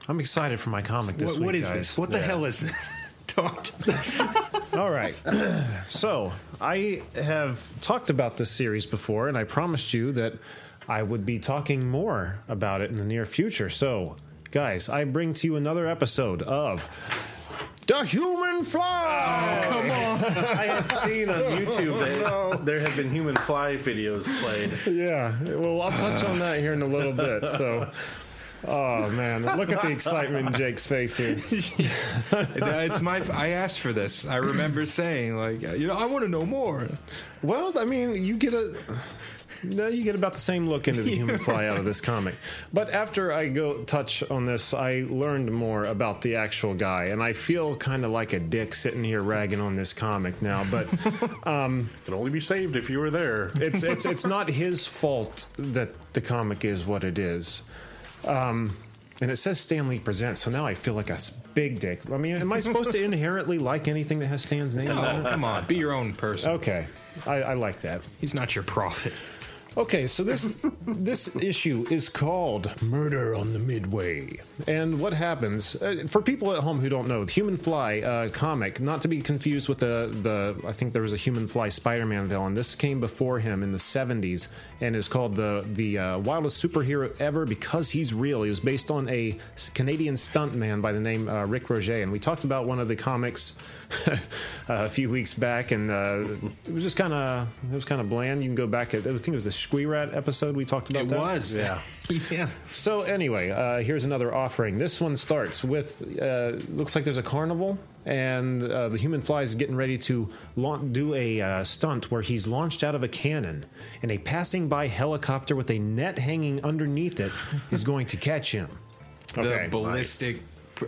I'm excited for my comic this What- week. what is guys. this? What the hell is this? Talk. All right. so I have talked about this series before, and I promised you that I would be talking more about it in the near future. So, guys, I bring to you another episode of The Human Fly. Oh, come on. I had seen on oh, YouTube that there have been human fly videos played. Yeah. Well, I'll touch on that here in a little bit. So. Oh man! Look at the excitement in Jake's face here. It's my. I asked for this. I remember saying like, you know, I want to know more. Well, I mean, you get a. No, you get about the same look into the human fly out of this comic. But after I go touch on this, I learned more about the actual guy, and I feel kind of like a dick sitting here ragging on this comic now. But um, Can only be saved if you were there. it's it's it's not his fault that the comic is what it is. Um, and it says Stan Lee presents, so now I feel like a big dick. I mean, am I supposed to inherently like anything that has Stan's name on it? come on, be your own person. Okay, I, I like that. He's not your prophet. Okay, so this this issue is called "Murder on the Midway," and what happens uh, for people at home who don't know, the Human Fly uh, comic, not to be confused with the the I think there was a Human Fly Spider-Man villain. This came before him in the '70s and is called the the uh, wildest superhero ever because he's real. He was based on a Canadian stuntman by the name uh, Rick Roger, and we talked about one of the comics a few weeks back, and uh, it was just kind of it was kind of bland. You can go back. At, I think it was the Squirrat episode we talked about. It that. was. yeah. yeah. So anyway, uh, here's another offering. This one starts with uh, looks like there's a carnival, and uh, the human fly is getting ready to launch, do a uh, stunt where he's launched out of a cannon, and a passing by helicopter with a net hanging underneath it is going to catch him. The ballistic.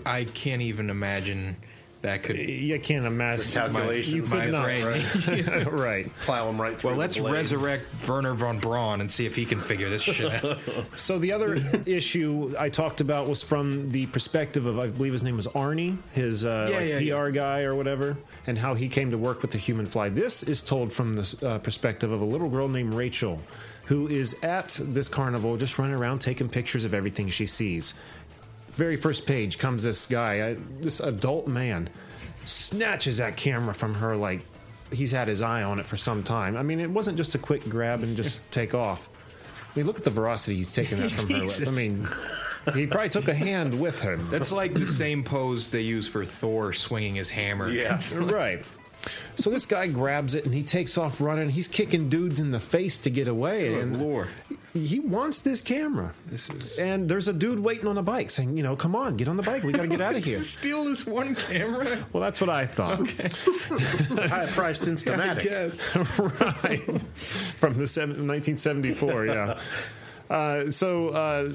I can't even imagine that could. You can't imagine calculations. You My could not, brain. right? right. Plow him right through Well, let's blades. resurrect Wernher von Braun and see if he can figure this shit out. So the other issue I talked about was from the perspective of I believe his name was Arnie, his uh, Yeah, like yeah, PR guy or whatever, and how he came to work with the Human Fly. This is told from the uh, perspective of a little girl named Rachel, who is at this carnival just running around taking pictures of everything she sees. Very first page comes this guy, uh, this adult man, snatches that camera from her like he's had his eye on it for some time. I mean, it wasn't just a quick grab and just take off. I mean, look at the veracity he's taking that from her. with. I mean, he probably took a hand with him. That's like the same pose they use for Thor swinging his hammer. Yeah. right. So this guy grabs it and he takes off running. He's kicking dudes in the face to get away. Good and lord. he wants this camera. This is. And there's a dude waiting on a bike saying, you know, come on, get on the bike. We got to get out of here. Steal this one camera. Well, that's what I thought. High priced I Instamatic. guess. right. From the seven, 1974, yeah. Uh, so uh,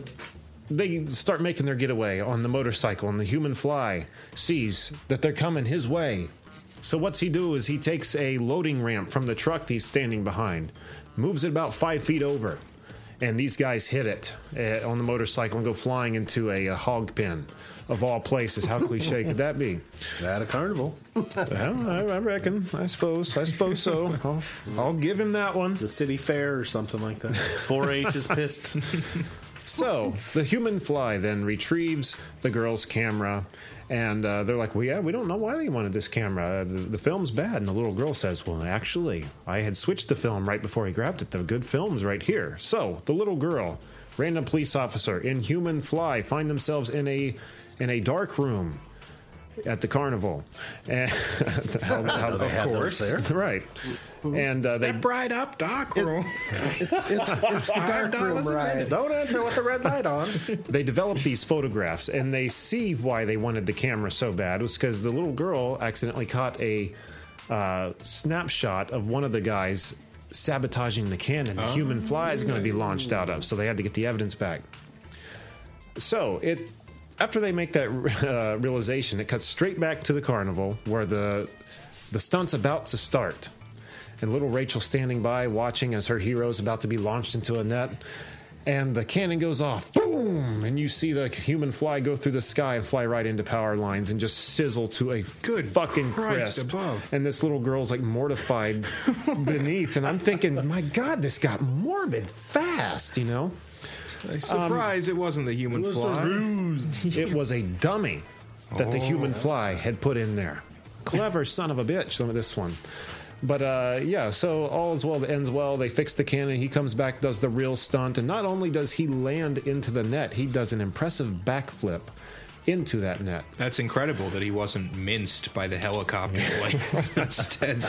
they start making their getaway on the motorcycle, and the human fly sees that they're coming his way. So what's he do is he takes a loading ramp from the truck he's standing behind, moves it about five feet over, and these guys hit it uh, on the motorcycle and go flying into a, a hog pen. Of all places, how cliche could that be? At a carnival. Well, I, I reckon. I suppose. I suppose so. I'll, I'll give him that one. The city fair or something like that. 4 H is pissed. So the human fly then retrieves the girl's camera, and uh, they're like, "Well, yeah, we don't know why they wanted this camera. Uh, the, the film's bad." And the little girl says, "Well, actually, I had switched the film right before he grabbed it. The good film's right here." So the little girl, random police officer, in human fly find themselves in a in a dark room at the carnival. And how, how, they of have those course, there. right? And uh, they Step right up, Doc. room. It's, it's, it's the dark room ride. Don't enter with the red light on. they developed these photographs and they see why they wanted the camera so bad was because the little girl accidentally caught a uh, snapshot of one of the guys sabotaging the cannon the human fly is going to be launched out of so they had to get the evidence back so it after they make that uh, realization it cuts straight back to the carnival where the the stunt's about to start and little rachel standing by watching as her hero is about to be launched into a net and the cannon goes off, boom, and you see the human fly go through the sky and fly right into power lines and just sizzle to a good fucking Christ crisp. above. And this little girl's like mortified beneath, and I'm thinking, my God, this got morbid fast, you know. Surprise! it wasn't the human fly. it was a dummy that the Oh. human fly had put in there. Clever son of a bitch, some of this one. But uh, yeah, so all is well that ends well. They fix the cannon. He comes back, does the real stunt, and not only does he land into the net, he does an impressive backflip into that net. That's incredible that he wasn't minced by the helicopter like instead.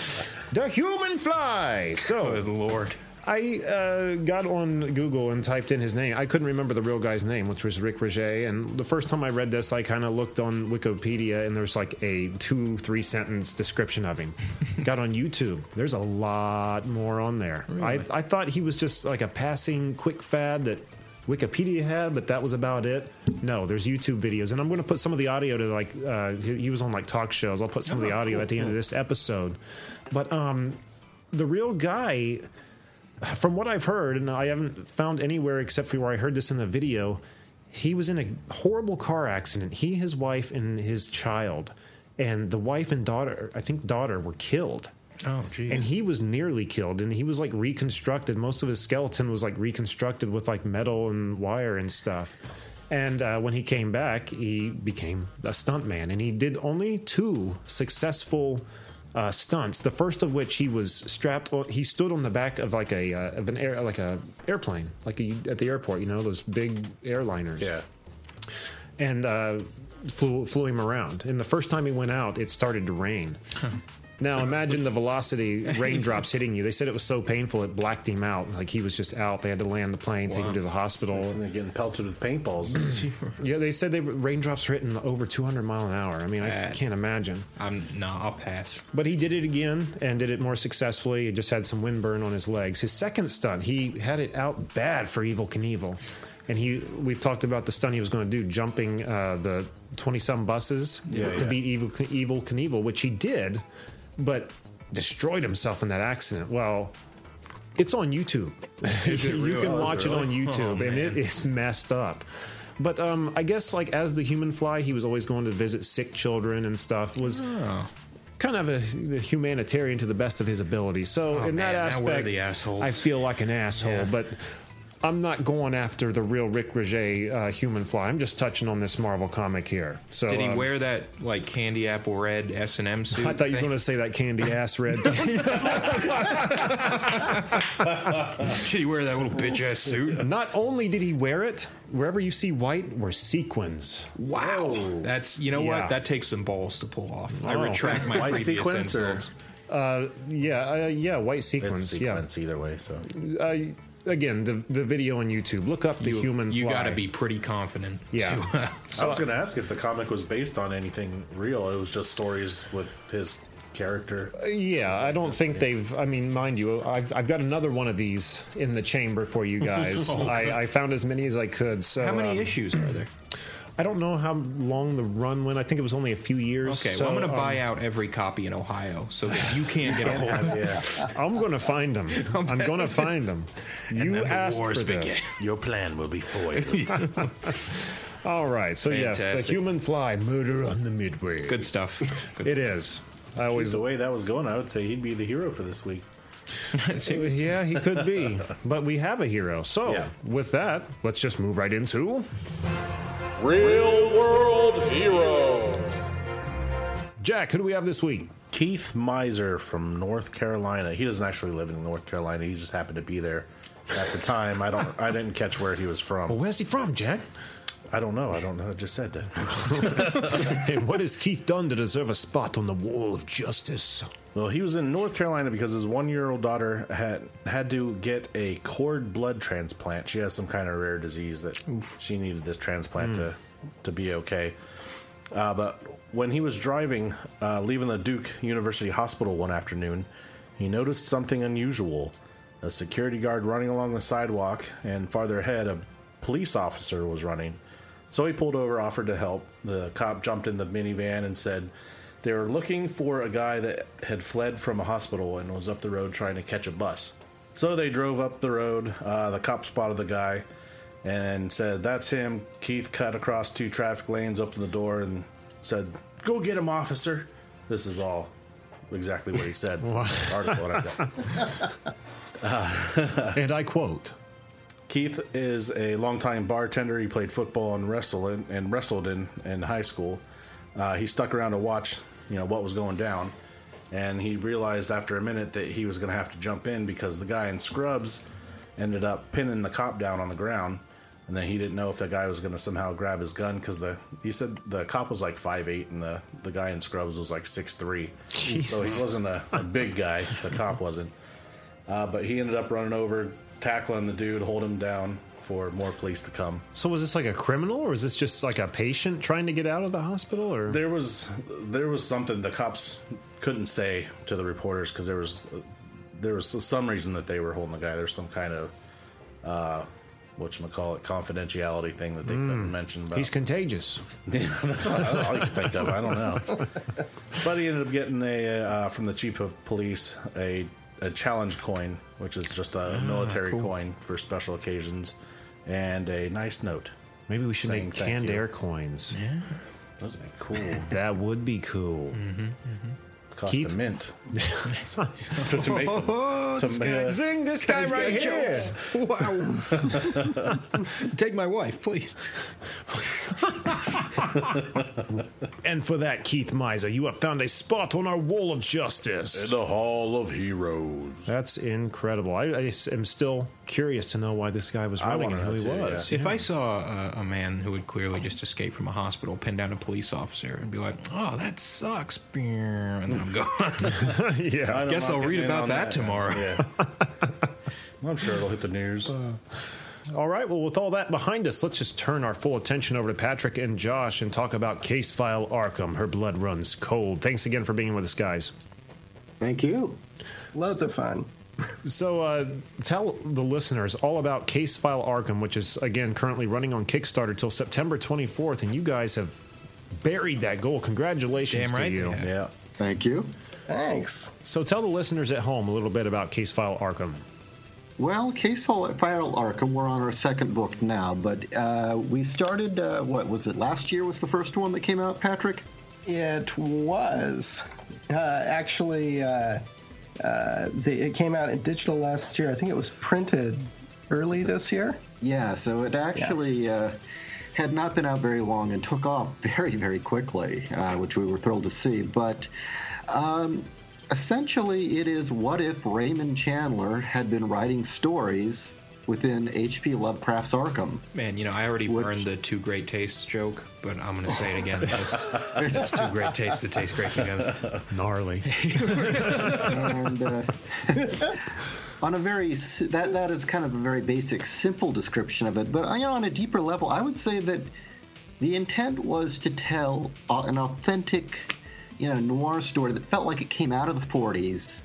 The human fly. So, Good lord. I uh, got on Google and typed in his name. I couldn't remember the real guy's name, which was Rick Roget. And the first time I read this, I kind of looked on Wikipedia and there's like a two, three sentence description of him. got on YouTube. There's a lot more on there. I, I thought he was just like a passing quick fad that Wikipedia had, but that was about it. No, there's YouTube videos, and I'm going to put some of the audio to like uh, he, he was on like talk shows. I'll put some of the Oh, audio cool, at the end of this episode. But um, the real guy, from what I've heard, and I haven't found anywhere except for where I heard this in the video, he was in a horrible car accident. He, his wife, and his child, and the wife and daughter, I think daughter, were killed. Oh, geez. And he was nearly killed, and he was like reconstructed. Most of his skeleton was like reconstructed with like metal and wire and stuff. And uh, when he came back, he became a stuntman, and he did only two successful uh, stunts. The first of which he was strapped. Well, he stood on the back of like a uh, of an air like a airplane, like a, at the airport. You know those big airliners. Yeah. And uh, flew flew him around. And the first time he went out, it started to rain. Now imagine the velocity raindrops hitting you. They said it was so painful it blacked him out. Like he was just out. They had to land the plane, take him to the hospital. And they're getting pelted with paintballs. Yeah, they said they raindrops were hitting over 200 mile an hour. I mean, I Bad. can't imagine. I'm no, I'll pass. But he did it again and did it more successfully. He just had some windburn on his legs. His second stunt, he had it out bad for Evel Knievel. And he, we've talked about the stunt he was going to do, jumping uh, the 20 some buses Yeah, to yeah. beat Evel, Evel Knievel, which he did, but destroyed himself in that accident. Well, it's on YouTube. It you can Oh, watch it it on? YouTube, Oh, and it is messed up. But um, I guess like as the human fly, he was always going to visit sick children and stuff. Was Oh. kind of a, a humanitarian to the best of his ability. So Oh, in that man, we're aspect. I feel like an asshole. Yeah. But I'm not going after the real Rick Roget uh, human fly. I'm just touching on this Marvel comic here. So Did he um, wear that like candy apple red S and M suit? I thought you were going to say that candy ass red. thing. Should he wear that little bitch ass suit? Not only did he wear it, wherever you see white were sequins. Wow, that's you know Yeah. what? That takes some balls to pull off. I Oh. retract my White previous sequence or- Uh, yeah, uh, yeah, white It's sequins. sequence either way. So Yeah. Uh, again, the the video on YouTube. Look up the You, human. you got to be pretty confident. Yeah. to, uh, I was going to ask if the comic was based on anything real. It was just stories with his character. Yeah, I don't think they've. I mean, mind you, I've, I've got another one of these in the chamber for you guys. Oh, I, I found as many as I could. So How many um, issues are there? I don't know how long the run went. I think it was only a few years. Okay, so, well, I'm going to um, buy out every copy in Ohio so that you can't get a hold of it. Yeah. I'm going to find them. I'm going to find them. You then the asked wars for this. Your plan will be foiled. All right. So yes, the Fantastic. human fly murder on the midway. Good stuff. Good It is. I always. the way that was going, I would say he'd be the hero for this week. Yeah, he could be, but we have a hero. So, Yeah. with that, let's just move right into Real world heroes. Jack. Who do we have this week? Keith Miser from North Carolina. He doesn't actually live in North Carolina. He just happened to be there at the time. I don't. I didn't catch where he was from. Well, where's he from, Jack? I don't know. I don't know. I just said that. and what has Keith done to deserve a spot on the wall of justice? Well, he was in North Carolina because his one-year-old daughter had had to get a cord blood transplant. She has some kind of rare disease that she needed this transplant to to be okay. Uh, but when he was driving, uh, leaving the Duke University Hospital one afternoon, he noticed something unusual. A security guard running along the sidewalk, and farther ahead, a police officer was running. So he pulled over, offered to help. The cop jumped in the minivan and said they were looking for a guy that had fled from a hospital and was up the road trying to catch a bus. So they drove up the road. Uh, the cop spotted the guy, and said, "That's him." Keith cut across two traffic lanes, opened the door, and said, "Go get him, officer." This is all exactly what he said. article I. Uh, and I quote. Keith is a longtime bartender. He played football and wrestled and wrestled in, in high school. Uh, he stuck around to watch, you know, what was going down, and he realized after a minute that he was going to have to jump in because the guy in scrubs ended up pinning the cop down on the ground, and then he didn't know if the guy was going to somehow grab his gun because the he said the cop was like five eight and the the guy in scrubs was like six three, so he wasn't a, a big guy. The cop wasn't. Uh, but he ended up running over, tackling the dude, hold him down for more police to come. So was this like a criminal, or was this just like a patient trying to get out of the hospital? Or There was there was something the cops couldn't say to the reporters because there was there was some reason that they were holding the guy. There's some kind of uh, what you call it confidentiality thing that they couldn't mention. About. he's contagious. Yeah, that's all, all you can think of. I don't know. But he ended up getting a uh, from the chief of police a a challenge coin, which is just a Ah, military cool. coin for special occasions, and a nice note. Maybe we should make canned air coins. Yeah, those would be cool. That would be cool. Mm-hmm, Cost Keith? a mint. to, to make, Oh, to this make- guy- Zing, this guy guy's right here. jokes. Wow. Take my wife, please. And for that, Keith Miser, you have found a spot on our wall of justice. In the Hall of Heroes. That's incredible. I, I am still curious to know why this guy was running and wanna who he know too, was. If I saw a, a man who had clearly just escaped from a hospital pin down a police officer and be like, "Oh, that sucks," and then I'm gone. yeah, I'm Guess I'll read about on that tomorrow. Yeah. I'm sure it'll hit the news. All right, well, with all that behind us, let's just turn our full attention over to Patrick and Josh and talk about Case File Arkham. Her blood runs cold. Thanks again for being with us, guys. Thank you. Loads of fun. So, uh, tell the listeners all about Case File Arkham, which is, again, currently running on Kickstarter till September 24th, and you guys have buried that goal. Congratulations Damn right to you. they have. Yeah. Thank you. Thanks. So, tell the listeners at home a little bit about Case File Arkham. Well, Case File File Arkham, we're on our second book now, but uh, we started, uh, what was it, last year was the first one that came out, Patrick? It was uh, actually uh, uh, the, it came out in digital last year. I think it was printed early this year. Yeah, so it actually uh, had not been out very long and took off very, very quickly, uh, which we were thrilled to see. But um, essentially, it is what if Raymond Chandler had been writing stories within H.P. Lovecraft's Arkham? Man, you know, I already burned the two great tastes joke, but I'm going to say it again. It's, it's two great tastes that taste great together. Gnarly. and uh, on a very that that is kind of a very basic, simple description of it. But you know, on a deeper level, I would say that the intent was to tell uh, an authentic, you know, noir story that felt like it came out of the '40s,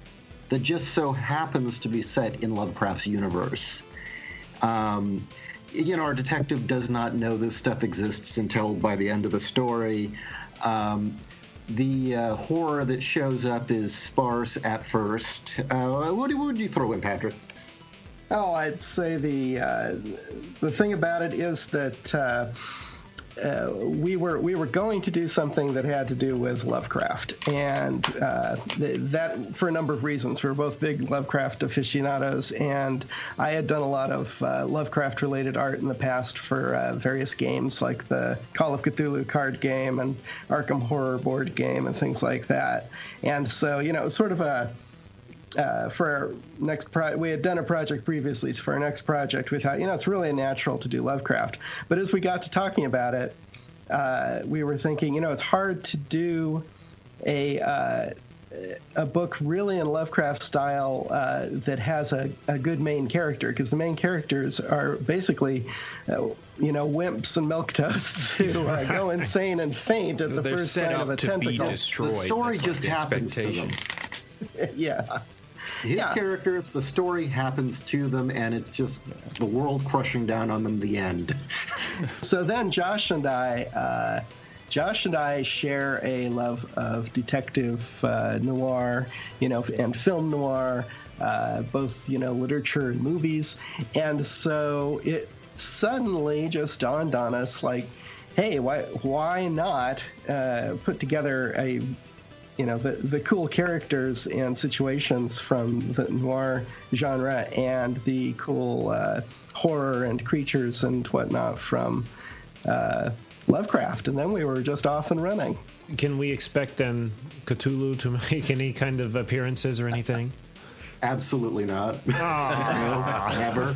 that just so happens to be set in Lovecraft's universe. Um, you know, our detective does not know this stuff exists until by the end of the story. Um, the uh, horror that shows up is sparse at first. Uh, what, would you throw in, Patrick? Oh, I'd say the uh, the thing about it is that uh, we were we were going to do something that had to do with Lovecraft, and uh, th- that for a number of reasons. We were both big Lovecraft aficionados, and I had done a lot of uh, Lovecraft related art in the past for uh, various games like the Call of Cthulhu card game and Arkham Horror board game and things like that. And so, you know, it was sort of a uh, for our next pro, we had done a project previously. So for our next project, we thought, you know, it's really natural to do Lovecraft. But as we got to talking about it, uh, we were thinking, you know, it's hard to do a uh, a book really in Lovecraft style uh, that has a, a good main character because the main characters are basically, uh, you know, wimps and milk toasts who uh, go insane and faint at the They're first set sign up of a to be tentacle. destroyed. The story That's like just the happens to them. yeah. His Yeah. characters, the story happens to them, and it's just the world crushing down on them. The end. So then Josh and I, uh, Josh and I share a love of detective uh, noir, you know, and film noir, uh, both you know literature and movies, and so it suddenly just dawned on us like, hey, why why not uh, put together a you know the the cool characters and situations from the noir genre and the cool uh, horror and creatures and whatnot from uh, Lovecraft, and then we were just off and running. Can we expect then Cthulhu to make any kind of appearances or anything? Absolutely not. No, never.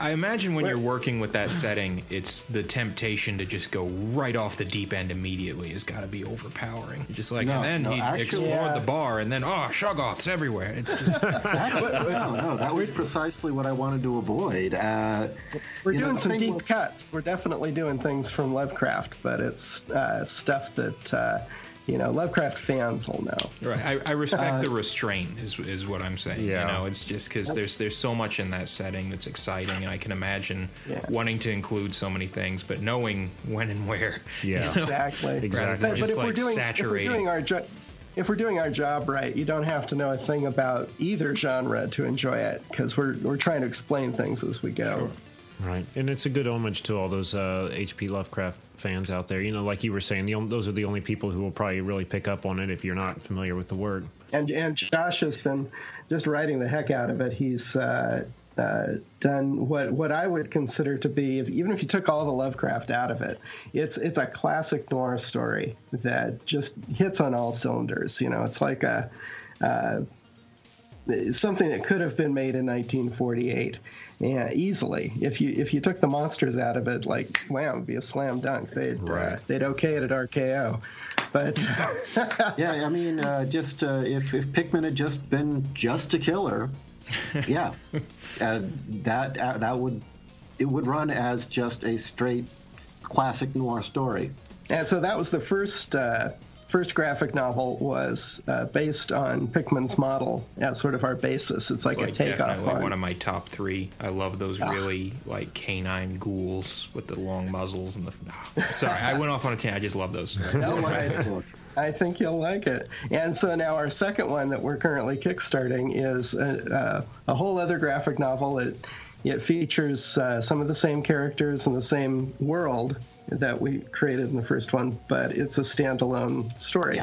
I imagine when you're working with that setting, it's the temptation to just go right off the deep end immediately has got to be overpowering. You're just like, No, and then no, he actually- explored Yeah. the bar, and then oh, shoggoths everywhere. It's just, no, no, that was precisely what I wanted to avoid. Uh, We're you know, doing some thing deep was- cuts. We're definitely doing things from Lovecraft, but it's uh, stuff that uh, you know Lovecraft fans will know. Right. I, I respect Uh, the restraint, is is what I'm saying. Yeah. You know, it's just because there's there's so much in that setting that's exciting, and I can imagine Yeah. wanting to include so many things, but knowing when and where. you know, exactly. rather than But, but if like we're doing if we're doing our jo- if we're doing our job right, you don't have to know a thing about either genre to enjoy it because we're we're trying to explain things as we go. Right, and it's a good homage to all those uh, H.P. Lovecraft fans out there. You know, like you were saying, the, those are the only people who will probably really pick up on it if you're not familiar with the word. And and Josh has been just writing the heck out of it. He's uh, uh, done what what I would consider to be, if, even if you took all the Lovecraft out of it, it's it's a classic noir story that just hits on all cylinders. You know, it's like a. Uh, something that could have been made in 1948 yeah, easily. If you if you took the monsters out of it like wham it'd be a slam dunk. They'd uh, they'd okay it at RKO but yeah, I mean, uh, just uh, if if Pickman had just been just a killer, yeah, uh, that uh, that would it would run as just a straight classic noir story. And so that was the first uh, first graphic novel was uh, based on Pickman's model as sort of our basis. It's like, like a takeoff definitely on. one of my top three. I love those Ah. really like canine ghouls with the long muzzles and the. ah, sorry, I went off on a tangent. I just love those. No, I, I think you'll like it. And so now our second one that we're currently kickstarting is a, a, a whole other graphic novel. It it features uh, some of the same characters in the same world that we created in the first one, but it's a standalone story.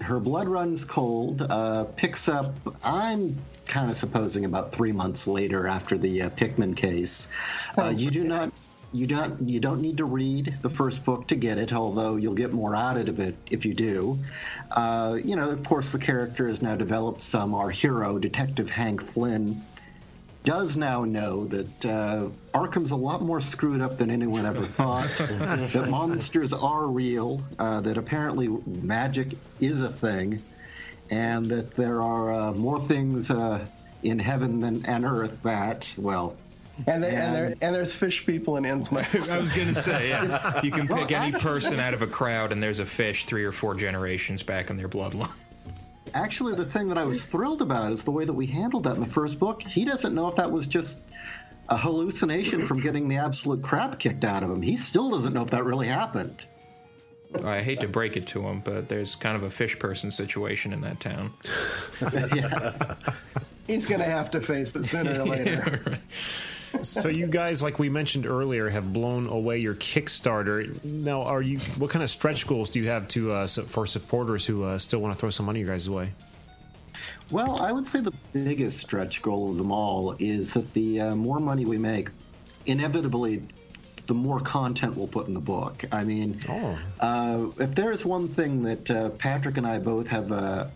Her blood runs cold. Uh, picks up. I'm kind of supposing about three months later after the uh, Pickman case. Uh, you do not. You don't. You don't need to read the first book to get it, although you'll get more out of it if you do. Uh, you know, of course, the character has now developed some. Our hero, Detective Hank Flynn, does now know that uh, Arkham's a lot more screwed up than anyone ever thought. that monsters are real. Uh, that apparently magic is a thing, and that there are uh, more things uh, in heaven than and earth that well. And, they, and, there, and there's fish people in Innsmouth. I was gonna say, yeah. You can Well, pick any person out of a crowd, and there's a fish three or four generations back in their bloodline. Actually, the thing that I was thrilled about is the way that we handled that in the first book. He doesn't know if that was just a hallucination from getting the absolute crap kicked out of him. He still doesn't know if that really happened. I hate to break it to him, but there's kind of a fish person situation in that town. yeah. He's going to have to face it sooner or later. So you guys, like we mentioned earlier, have blown away your Kickstarter. Now, are you? What kind of stretch goals do you have to uh, for supporters who uh, still want to throw some money your guys' way? Well, I would say the biggest stretch goal of them all is that the uh, more money we make, inevitably, the more content we'll put in the book. I mean, uh, if there is one thing that uh, Patrick and I both have. Uh,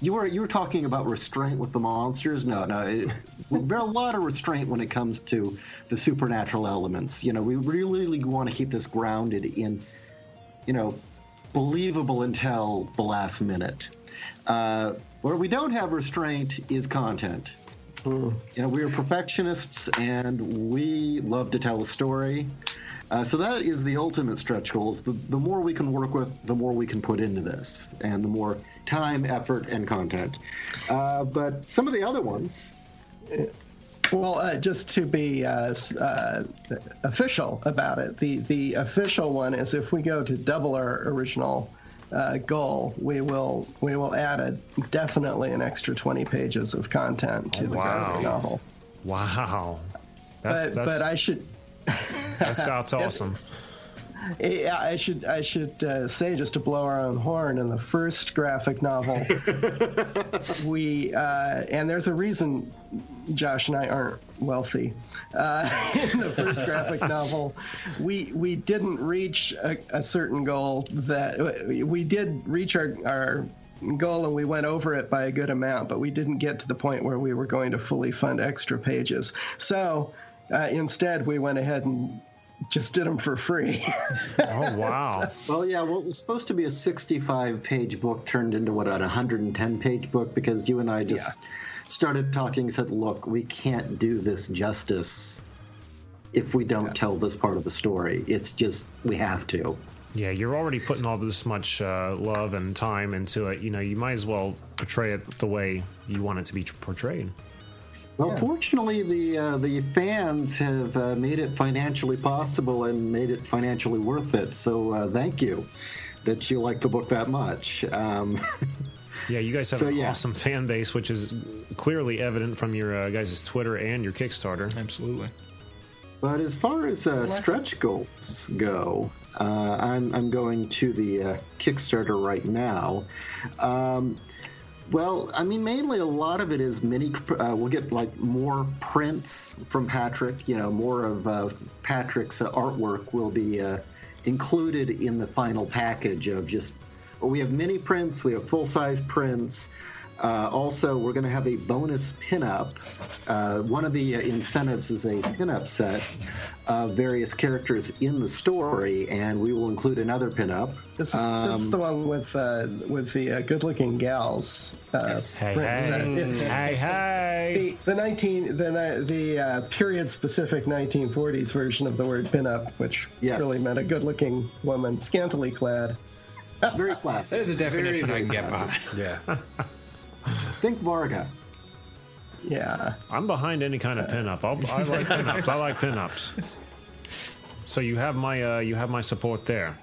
you were you were talking about restraint with the monsters. No, no, it, there's a lot of restraint when it comes to the supernatural elements. You know, we really want to keep this grounded in, you know, believable until the last minute. Uh, where we don't have restraint is content. You know, we are perfectionists and we love to tell a story. Uh, so that is the ultimate stretch goal. Is the, the more we can work with, the more we can put into this, and the more time, effort, and content. Uh, but some of the other ones, Well, uh, just to be uh, uh, official about it, the, the official one is if we go to double our original uh, goal, we will we will add a definitely an extra 20 pages of content to the graphic novel. Wow. That's- but that's- but I should. That's, that's awesome. Yeah, I should I should uh, say just to blow our own horn. In the first graphic novel, we uh, and there's a reason Josh and I aren't wealthy. Uh, in the first graphic novel, we we didn't reach a, a certain goal that we did reach our our goal and we went over it by a good amount, but we didn't get to the point where we were going to fully fund extra pages. So uh, instead, we went ahead and just did them for free. oh wow! Well, yeah, what was supposed to be a 65 page book turned into what, a 110 page book because you and I just started talking said, look, we can't do this justice if we don't tell this part of the story. It's just, we have to. Yeah, you're already putting all this much uh, love and time into it. You know, you might as well portray it the way you want it to be portrayed. Well, fortunately, the uh, the fans have uh, made it financially possible and made it financially worth it. So uh, thank you that you like the book that much. Um, Yeah, you guys have So, an yeah. awesome fan base, which is clearly evident from your uh, guys' Twitter and your Kickstarter. Absolutely. But as far as uh, stretch goals go, uh, I'm, I'm going to the uh, Kickstarter right now. Um, well, I mean, mainly a lot of it is mini. Uh, we'll get like more prints from Patrick. You know, more of uh, Patrick's uh, artwork will be uh, included in the final package of just. Well, we have mini prints, we have full size prints. Uh, also, we're going to have a bonus pinup. Uh, one of the uh, incentives is a pinup set of various characters in the story, and we will include another pinup. This is, this is the one with uh, with the uh, good-looking gals. Uh, Hey, hey. set. Hey, hey. The, the nineteen the the uh, period-specific 1940s version of the word pinup, which Yes. really meant a good-looking woman, scantily clad. Very classic. There's a definition Very, I can very get by. Yeah. Think Varga. Yeah. I'm behind any kind of pinup. I'll, I like pinups. I like pinups. So you have my uh, you have my support there.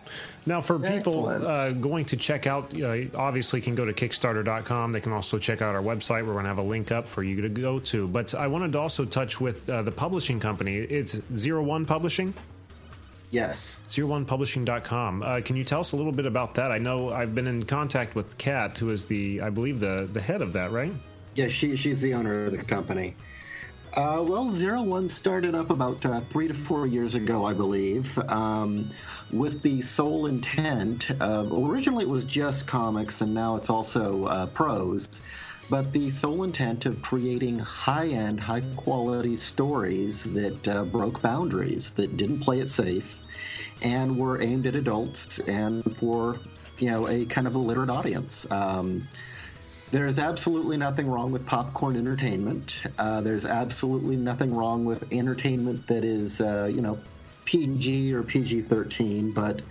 Now, for people uh, going to check out, uh, obviously can go to Kickstarter.com. They can also check out our website. We're going to have a link up for you to go to. But I wanted to also touch with uh, the publishing company. It's Zero One Publishing. Yes. ZeroOnePublishing.com. Uh, can you tell us a little bit about that? I know I've been in contact with Kat, who is the, I believe, the the head of that, right? Yeah, she, she's the owner of the company. Uh, well, Zero One started up about uh, three to four years ago, I believe, um, with the sole intent of originally it was just comics, and now it's also uh, prose. But the sole intent of creating high end, high quality stories that uh, broke boundaries, that didn't play it safe, and were aimed at adults and for you know a kind of a literate audience. Um, there's absolutely nothing wrong with popcorn entertainment. Uh, there's absolutely nothing wrong with entertainment that is, uh, you know, PG or PG 13, but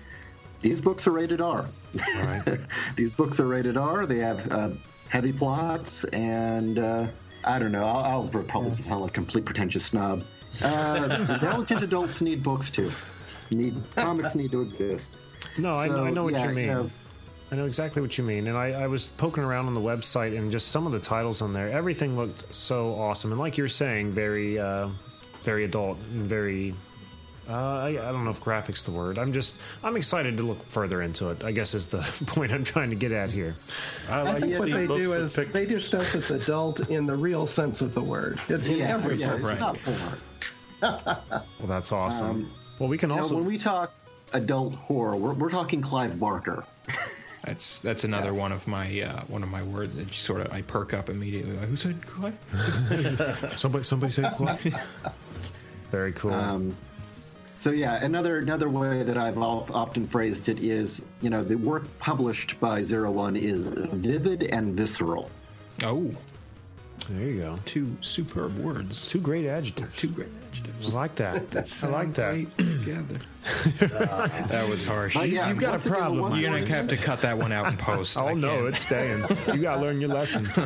these books are rated R. these books are rated R. They have uh, heavy plots, and uh, I don't know, I'll, I'll probably sound like a complete pretentious snob. Uh, intelligent adults need books too. Need comics need to exist. No, I, So, I know what yeah, you mean. know, I know exactly what you mean. And I, I was poking around on the website and just some of the titles on there. Everything looked so awesome. And like you're saying, very, uh, very adult and very. Uh, I, I don't know if graphics the word. I'm just I'm excited to look further into it. I guess is the point I'm trying to get at here. I think what they do is they do stuff that's adult in the real sense of the word. In, in Yeah, every yeah, sense. it's not porn. Well, that's awesome. Um, well, we can Now, also when we talk adult horror, we're, we're talking Clive Barker. That's that's another one of my uh, one of my words that sort of I perk up immediately. Like, Who said Clive? somebody somebody said Clive. Very cool. Um, so yeah, another another way that I've often phrased it is, you know, the work published by Zero One is vivid and visceral. Oh, there you go. Two superb words. Two great adjectives. Two great adjectives. I like that. I like that. Together. that was harsh. But You've got a problem. You're gonna have to cut that one out in post. Oh I no, can't. it's staying. You got to learn your lesson.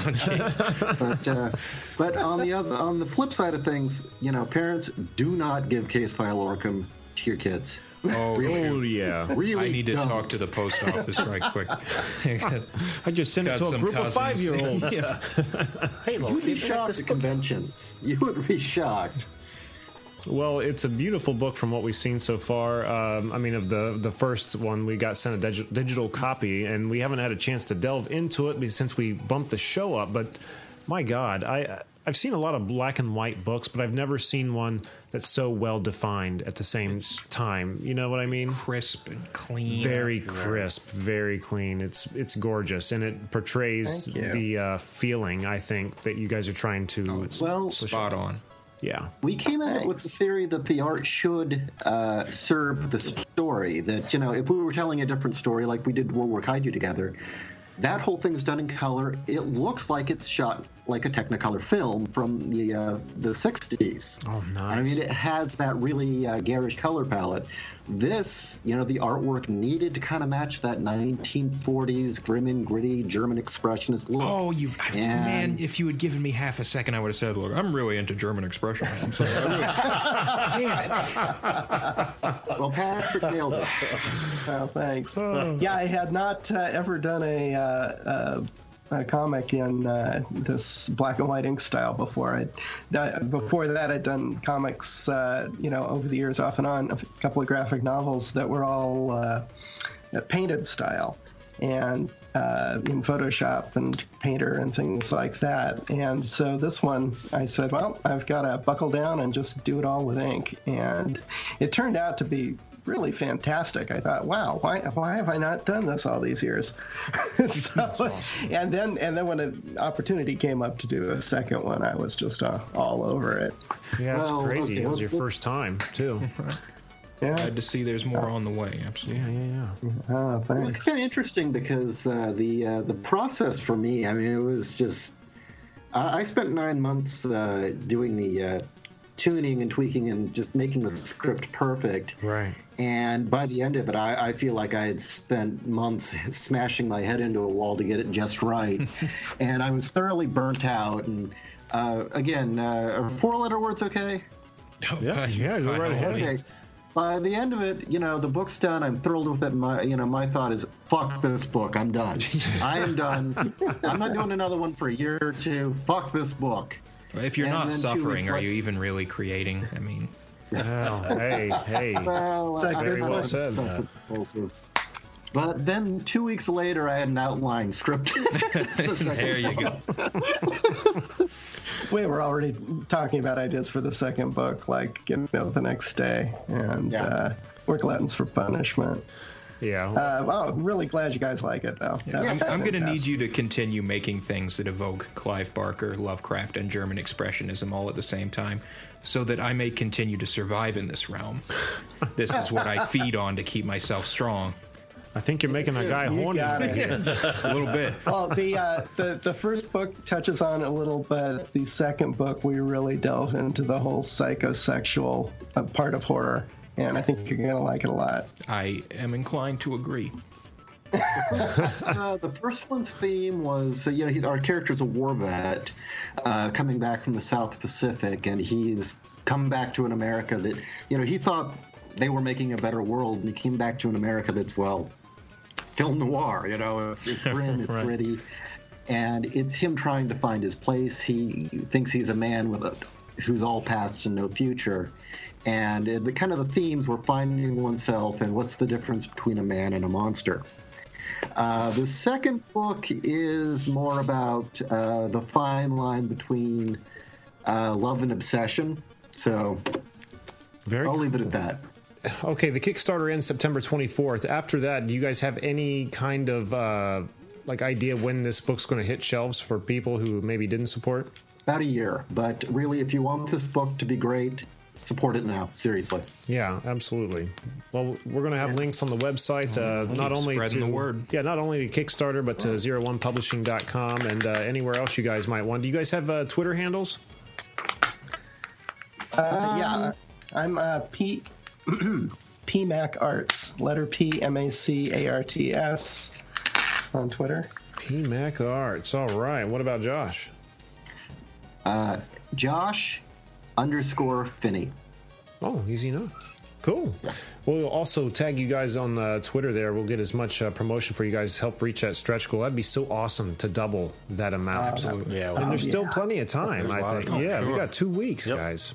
But uh, but on the other on the flip side of things, you know, parents do not give Case File Arkham to your kids. Oh, oh yeah. Really I need to don't. talk to the post office right quick. I just sent it to a some group of five year olds. Yeah. hey, you would be shocked at conventions. You would be shocked. Well, it's a beautiful book from what we've seen so far. Um, I mean, of the the first one, we got sent a digi- digital copy, and we haven't had a chance to delve into it since we bumped the show up. But my God, I I've seen a lot of black and white books, but I've never seen one that's so well defined at the same time. You know what I mean? Crisp and clean. Very crisp, very clean. It's it's gorgeous, and it portrays the uh, feeling. I think that you guys are trying to. Well, push spot out. on. Yeah. We came in with the theory that the art should uh, serve the story. That, you know, if we were telling a different story like we did World War Kaiju together, that whole thing's done in color. It looks like it's shot like a Technicolor film from the uh, the 60s. Oh, nice. I mean, it has that really uh, garish color palette. This, you know, the artwork needed to kind of match that 1940s grim and gritty German expressionist look. Oh, you And- man! If you had given me half a second, I would have said, "Look, I'm really into German expressionism." I'm sorry. Really- Damn it! Well, Patrick nailed it. Oh, thanks. Yeah, I had not uh, ever done a, uh, uh, a comic in uh, this black and white ink style before. I, uh, before that, I'd done comics, uh, you know, over the years, off and on, a couple of graphic novels that were all uh, painted style, and uh, in Photoshop and Painter and things like that. And so this one, I said, well, I've got to buckle down and just do it all with ink. And it turned out to be really fantastic. I thought, wow, why, why have I not done this all these years? so, And then and then when an opportunity came up to do a second one, I was just uh, all over it. Yeah, it's Well, crazy. okay, it was your first time too. Yeah. Glad to see there's more on the way. Absolutely. Yeah, yeah, yeah. Oh, Well, thanks. it's kind of interesting because uh, the uh, the process for me, I mean, it was just. I I spent nine months uh, doing the uh, tuning and tweaking and just making the script perfect. Right. And by the end of it, I, I feel like I had spent months smashing my head into a wall to get it just right. and I was thoroughly burnt out. And uh, again, uh, are four letter words okay? Yeah, yeah, go right ahead. Okay. By the end of it, you know, the book's done. I'm thrilled with it. My, you know, my thought is, fuck this book. I'm done. I am done. I'm not doing another one for a year or two. Fuck this book. If you're And not suffering, are later- you even really creating? I mean, Well, hey, hey. Well, It's like I- very well said. obsessive. But then two weeks later, I had an outline script. there you go. We were already talking about ideas for the second book, like you know, the next day, and Yeah. uh, we're gluttons for punishment. Yeah. Uh, well, really glad you guys like it, though. I'm, I'm going to need you to continue making things that evoke Clive Barker, Lovecraft, and German expressionism all at the same time, so that I may continue to survive in this realm. This is what I feed on to keep myself strong. I think you're making a guy You horny. got here. A little bit. Well, the, uh, the the first book touches on it a little, but the second book we really delve into the whole psychosexual uh, part of horror, and I think you're gonna like it a lot. I am inclined to agree. uh, the first one's theme was, uh, you know, he, our character's a war vet uh, coming back from the South Pacific, and he's come back to an America that, you know, he thought they were making a better world, and he came back to an America that's, well, film noir. You know, it's, it's grim, it's Right. gritty, and it's him trying to find his place. He thinks he's a man with a who's all past and no future. And the kind of the themes were finding oneself and what's the difference between a man and a monster. Uh, the second book is more about uh, the fine line between uh, love and obsession. So Very I'll leave it at that. Okay, the Kickstarter ends September 24th. After that, do you guys have any kind of uh, like idea when this book's going to hit shelves for people who maybe didn't support? About a year. But really, if you want this book to be great, support it now. Seriously. Yeah, absolutely. Well, we're going to have links on the website, uh, not only to the word. yeah, not only to Kickstarter, but to zero1publishing.com and uh, anywhere else you guys might want. Do you guys have uh, Twitter handles? Uh, yeah, I'm uh, P PMac Arts, letter P M A C A R T S on Twitter. PMac Arts. All right. What about Josh? Uh, Josh underscore Finney. Oh, easy enough. Cool. We'll also tag you guys on uh, Twitter there. We'll get as much uh, promotion for you guys. Help reach that stretch goal. That'd be so awesome to double that amount. Absolutely. Yeah, And there's Oh, still yeah. plenty of time. There's a I lot of think. time, Yeah, we sure. got two weeks, Yep. guys.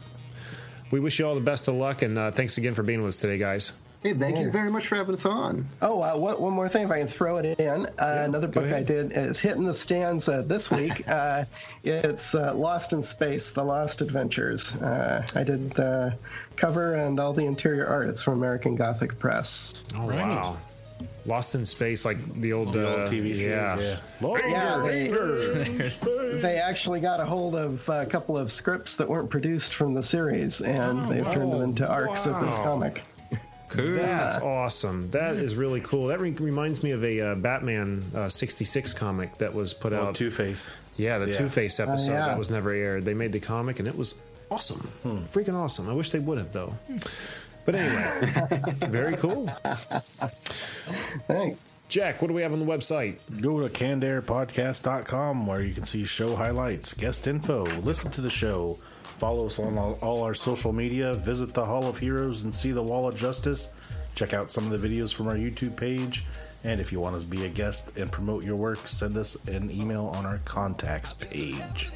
we wish you all the best of luck, and uh, thanks again for being with us today, guys. Hey, thank you very much for having us on. Oh, uh, one, one more thing, if I can throw it in. Uh, another go book I did is hitting the stands uh, this week. uh, it's uh, Lost in Space: The Lost Adventures. Uh, I did the cover and all the interior art. It's from American Gothic Press. Oh, wow. Lost in Space, like the old, The old uh, TV series, yeah. yeah. Yeah, they, they actually got a hold of a couple of scripts that weren't produced from the series, and they've turned them into arcs of this wow. Comic. That's awesome. That is really cool. That re- reminds me of a uh, Batman uh, 66 comic that was put Oh, out. Two-Face. Yeah, the Yeah. Two Face Oh, episode yeah. that was never aired. They made the comic and it was awesome. Freaking awesome. I wish they would have, though. But anyway, very cool. Thanks. Jack, what do we have on the website? Go to cannedairpodcast.com where you can see show highlights, guest info, listen to the show, follow us on all, our social media, visit the Hall of Heroes and see the Wall of Justice, check out some of the videos from our YouTube page, and if you want to be a guest and promote your work, send us an email on our contacts page.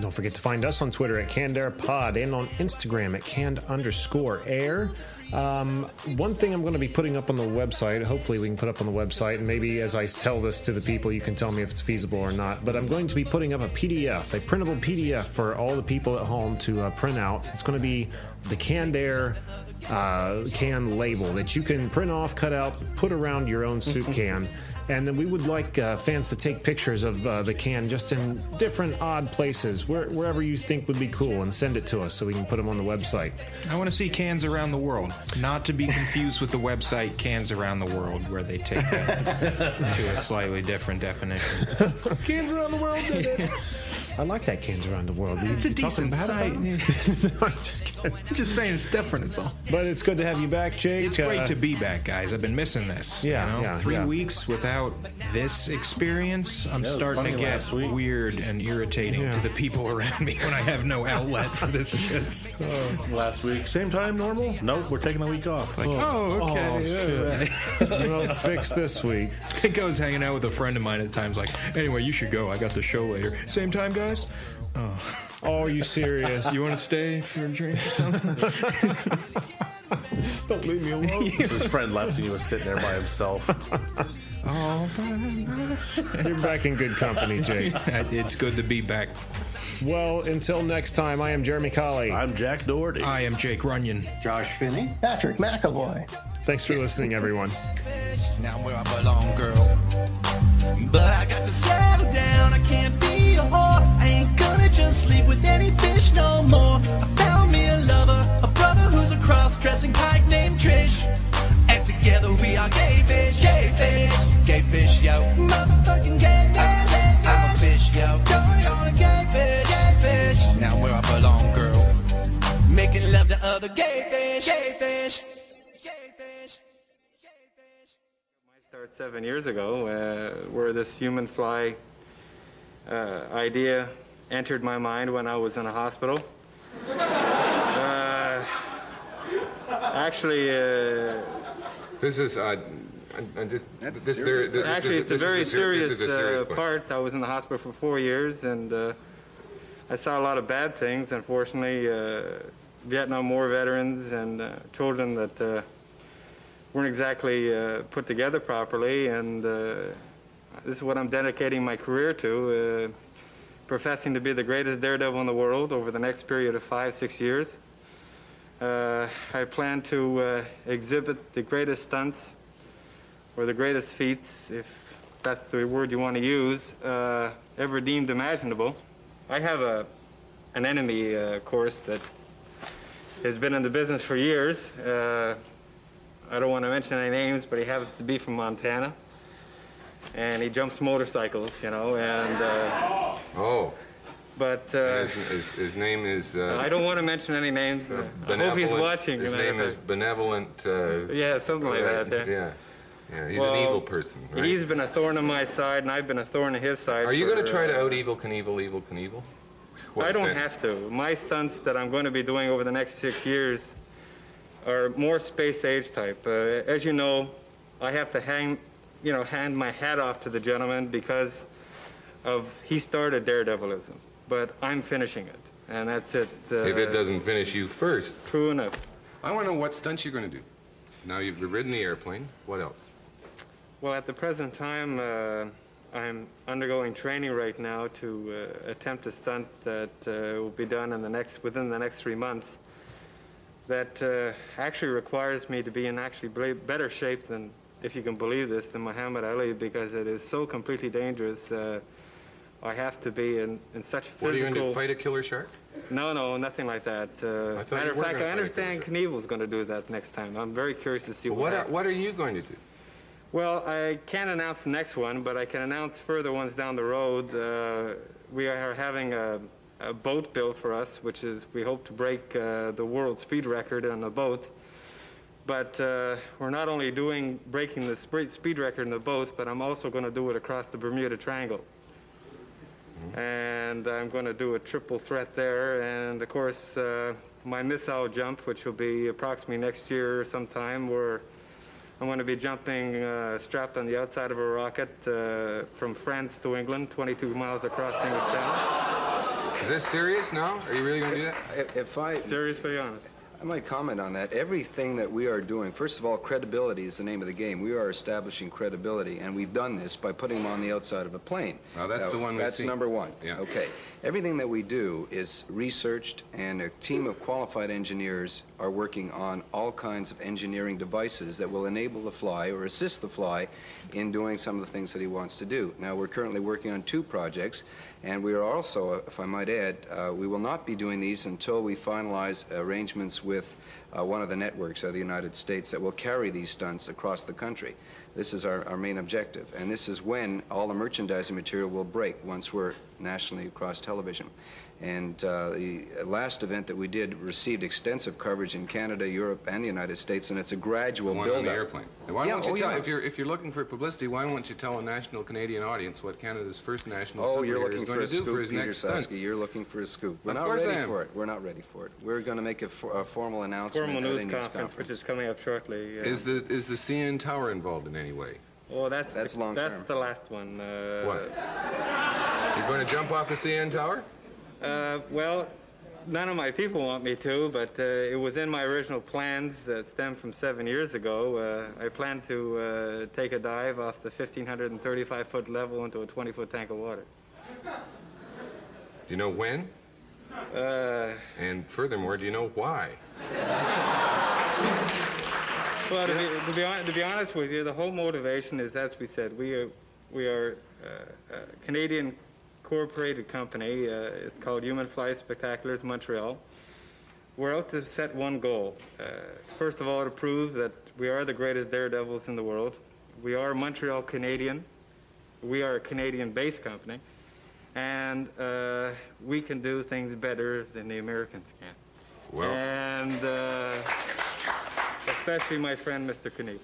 Don't forget to find us on Twitter at CannedAirPod and on Instagram at canned underscore air. Um, one thing I'm going to be putting up on the website, hopefully we can put up on the website, and maybe as I sell this to the people, you can tell me if it's feasible or not. But I'm going to be putting up a PDF, a printable PDF for all the people at home to uh, print out. It's going to be the Canned Air uh, can label that you can print off, cut out, put around your own soup can. And then we would like uh, fans to take pictures of uh, the can just in different odd places, where, wherever you think would be cool, and send it to us so we can put them on the website. I want to see cans around the world, not to be confused with the website Cans Around the World, where they take that to a slightly different definition. cans around the world did it. I like that cans around the world. We- It's a we talking decent bad about site. it? I'm just kidding. I'm just saying it's different. It's all. But it's good to have you back, Jake. It's great Uh, to be back, guys. I've been missing this. Yeah, you know? yeah, Three yeah. weeks without this experience, I'm Yeah, starting to get weird and irritating Yeah. to the people around me when I have no outlet for this shit. Last week, same time, normal? Nope, we're taking a week off. Like, oh, okay. well, fix this week. It goes hanging out with a friend of mine at times, like, anyway, you should go. I got the show later. Same time, guys? Oh, Oh, are you serious? you want to stay for a drink or something? Don't leave me alone. His friend left and he was sitting there by himself. oh, my You're back in good company, Jake. It's good to be back. Well, until next time, I am Jeremy Colley. I'm Jack Doherty. I am Jake Runyon. Josh Finney. Patrick McEvoy. Thanks for listening, everyone. Now where I belong, girl. But I got to settle down. I can't be a whore. I ain't gonna just sleep with any fish no more. I found me a lover, a brother who's a cross-dressing pike named Trish. And together we are gay fish, gay fish, gay fish, yo. Motherfucking gay. I'm a fish, yo. Going on a gay fish, gay fish. Now where I belong, girl. Making love to other gay fish, gay fish. Seven years ago, uh, where this human fly uh, idea entered my mind when I was in a hospital. Uh, actually, uh, This is, uh, I, I just, this, there, this actually, is, it's a very is a, ser- this serious, is a serious uh, part. I was in the hospital for four years, and uh, I saw a lot of bad things. Unfortunately, uh, Vietnam War veterans and uh, children that uh, weren't exactly uh, put together properly, and uh, this is what I'm dedicating my career to, uh, professing to be the greatest daredevil in the world over the next period of five, six years. Uh, I plan to exhibit the greatest stunts or the greatest feats, if that's the word you want to use, ever deemed imaginable. I have a, an enemy, uh, of course, that has been in the business for years. Uh, I don't want to mention any names, but he happens to be from Montana. And he jumps motorcycles, you know, and. Uh, Oh. But. Uh, his, his, his name is. Uh, I don't want to mention any names. I hope he's watching. His as a matter name is. Benevolent. Uh, Yeah, something like uh, that, yeah. Yeah. Yeah, he's an evil person, right? He's been a thorn in my side, and I've been a thorn in his side. Are you going to try to uh, out Evel Knievel, Evel Knievel? What I don't sense? have to. My stunts that I'm going to be doing over the next six years are more space age type. Uh, as you know, I have to hang, you know, hand my hat off to the gentleman because of he started daredevilism, but I'm finishing it. and that's it. Uh, if it doesn't finish you first. True enough. I want to know what stunts you're going to do. Now you've ridden the airplane. What else? Well, at the present time, uh, I'm undergoing training right now to uh, attempt a stunt that uh, will be done in the next within the next three months. That uh, actually requires me to be in actually better shape than, if you can believe this, than Muhammad Ali because it is so completely dangerous. Uh, I have to be in, in such physical. What are you going to fight a killer shark? No, no, nothing like that. Uh, I matter of fact, I understand Knievel's going to do that next time. I'm very curious to see Well, what. what, are, what are you going to do? Well, I can't announce the next one, but I can announce further ones down the road. Uh, we are having a, a boat built for us, which is we hope to break uh, the world speed record on the boat. But uh, we're not only doing breaking the sp- speed record in the boat, but I'm also going to do it across the Bermuda Triangle. And I'm going to do a triple threat there, and of course uh, my missile jump, which will be approximately next year sometime, where I'm going to be jumping uh, strapped on the outside of a rocket uh, from France to England, 22 miles across English Channel. Is this serious No? Are you really going to do that? If, if I seriously honest, I might comment on that. Everything that we are doing, first of all, credibility is the name of the game. We are establishing credibility, and we've done this by putting them on the outside of a plane. That's the one That's number one. Yeah. Okay. Everything that we do is researched, and a team of qualified engineers are working on all kinds of engineering devices that will enable the fly or assist the fly in doing some of the things that he wants to do. Now, we're currently working on two projects, and we are also, if I might add, uh, we will not be doing these until we finalize arrangements with uh, one of the networks of the United States that will carry these stunts across the country. This is our, our main objective, and this is when all the merchandising material will break once we're nationally across television. And uh, the last event that we did received extensive coverage in Canada, Europe, and the United States, and it's a gradual The one build on the airplane. Why yeah, won't you oh, tell, yeah. if, you're, if you're looking for publicity, why won't you tell a national Canadian audience what Canada's first national Oh, you're looking is going for a to do scoop, for his Peter next stunt? Sasky. You're looking for a scoop. We're Of not course I ready am. for it. We're not ready for it. We're going to make a, for, a formal announcement formal at a news news conference, which is coming up shortly. uh, Is the, is the CN Tower involved in any way? Oh, that's That's the, long That's term. the last one. Uh, What? You're going to jump off the CN Tower? Uh, well, none of my people want me to, but uh, it was in my original plans that stem from seven years ago. Uh, I planned to uh, take a dive off the 1,535 foot level into a 20 foot tank of water. Do you know when? Uh, And furthermore, do you know why? well, to be, to, be hon- to be honest with you, the whole motivation is, as we said, we are, we are uh, Canadian incorporated company. Uh, it's called Human Fly Spectaculars Montreal. We're out to set one goal. Uh, first of all, to prove that we are the greatest daredevils in the world. We are Montreal Canadian. We are a Canadian-based company, and uh, we can do things better than the Americans can. Well- and uh, especially my friend, Mr. Knievel.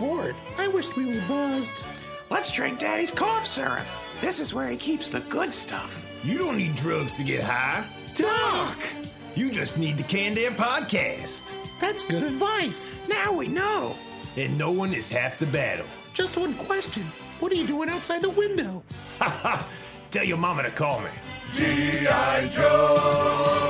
Bored. I wished we were buzzed. Let's drink Daddy's cough syrup. This is where he keeps the good stuff. You don't need drugs to get high. Talk! You just need the Canned Air podcast. That's good advice. Now we know. And no one is half the battle. Just one question. What are you doing outside the window? Ha ha! Tell your mama to call me. G.I. Joe!